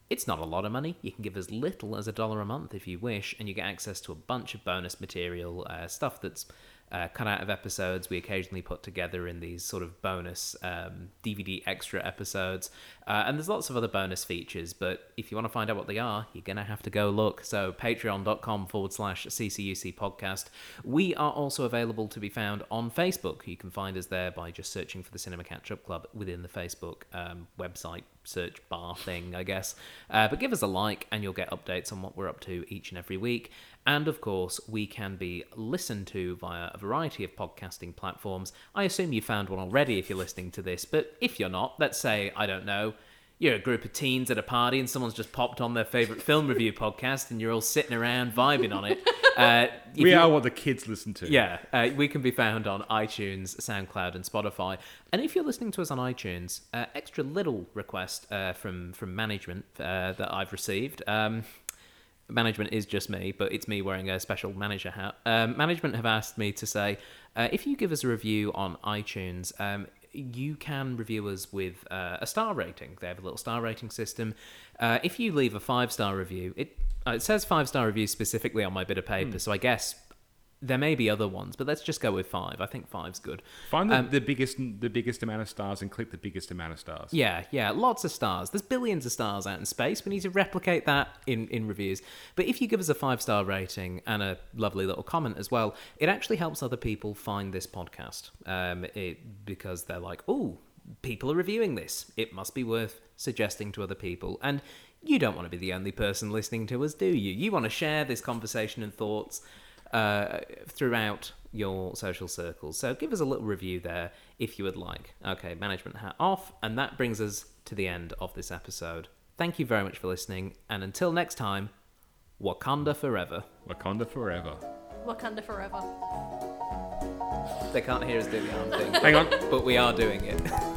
It's not a lot of money. You can give as little as a dollar a month if you wish, and you get access to a bunch of bonus material, uh, stuff that's uh, cut out of episodes we occasionally put together in these sort of bonus um, DVD extra episodes. Uh, and there's lots of other bonus features, but if you want to find out what they are, you're going to have to go look. So, patreon.com forward slash CCUC podcast. We are also available to be found on Facebook. You can find us there by just searching for the Cinema Catch Up Club within the Facebook um, website search bar thing, I guess. Uh, but give us a like, and you'll get updates on what we're up to each and every week. And of course, we can be listened to via a variety of podcasting platforms. I assume you found one already if you're listening to this, but if you're not, let's say, I don't know, you're a group of teens at a party and someone's just popped on their favorite film review podcast and you're all sitting around vibing on it. Uh, we you- are what the kids listen to. yeah, uh, we can be found on iTunes, SoundCloud, and Spotify. And if you're listening to us on iTunes, uh, extra little request uh, from from management uh, that I've received. Um, management is just me, but it's me wearing a special manager hat. Um, management have asked me to say uh, if you give us a review on iTunes. Um, you can review us with uh, a star rating. They have a little star rating system. Uh, if you leave a five star review, it uh, it says five star review specifically on my bit of paper, so I guess there may be other ones, but let's just go with five. I think five's good. Find the, Um, the biggest the biggest amount of stars and click the biggest amount of stars. Yeah, yeah, lots of stars. There's billions of stars out in space. We need to replicate that in, in reviews. But if you give us a five star rating and a lovely little comment as well, it actually helps other people find this podcast. Um, it, because they're like, oh, people are reviewing this. It must be worth suggesting to other people. And you don't want to be the only person listening to us, do you? You want to share this conversation and thoughts uh, throughout your social circles. So give us a little review there if you would like. Okay, management hat off, and that brings us to the end of this episode. Thank you very much for listening, and until next time, Wakanda forever. Wakanda forever. Wakanda forever. They can't hear us do the arm thing, Hang on. but we are doing it.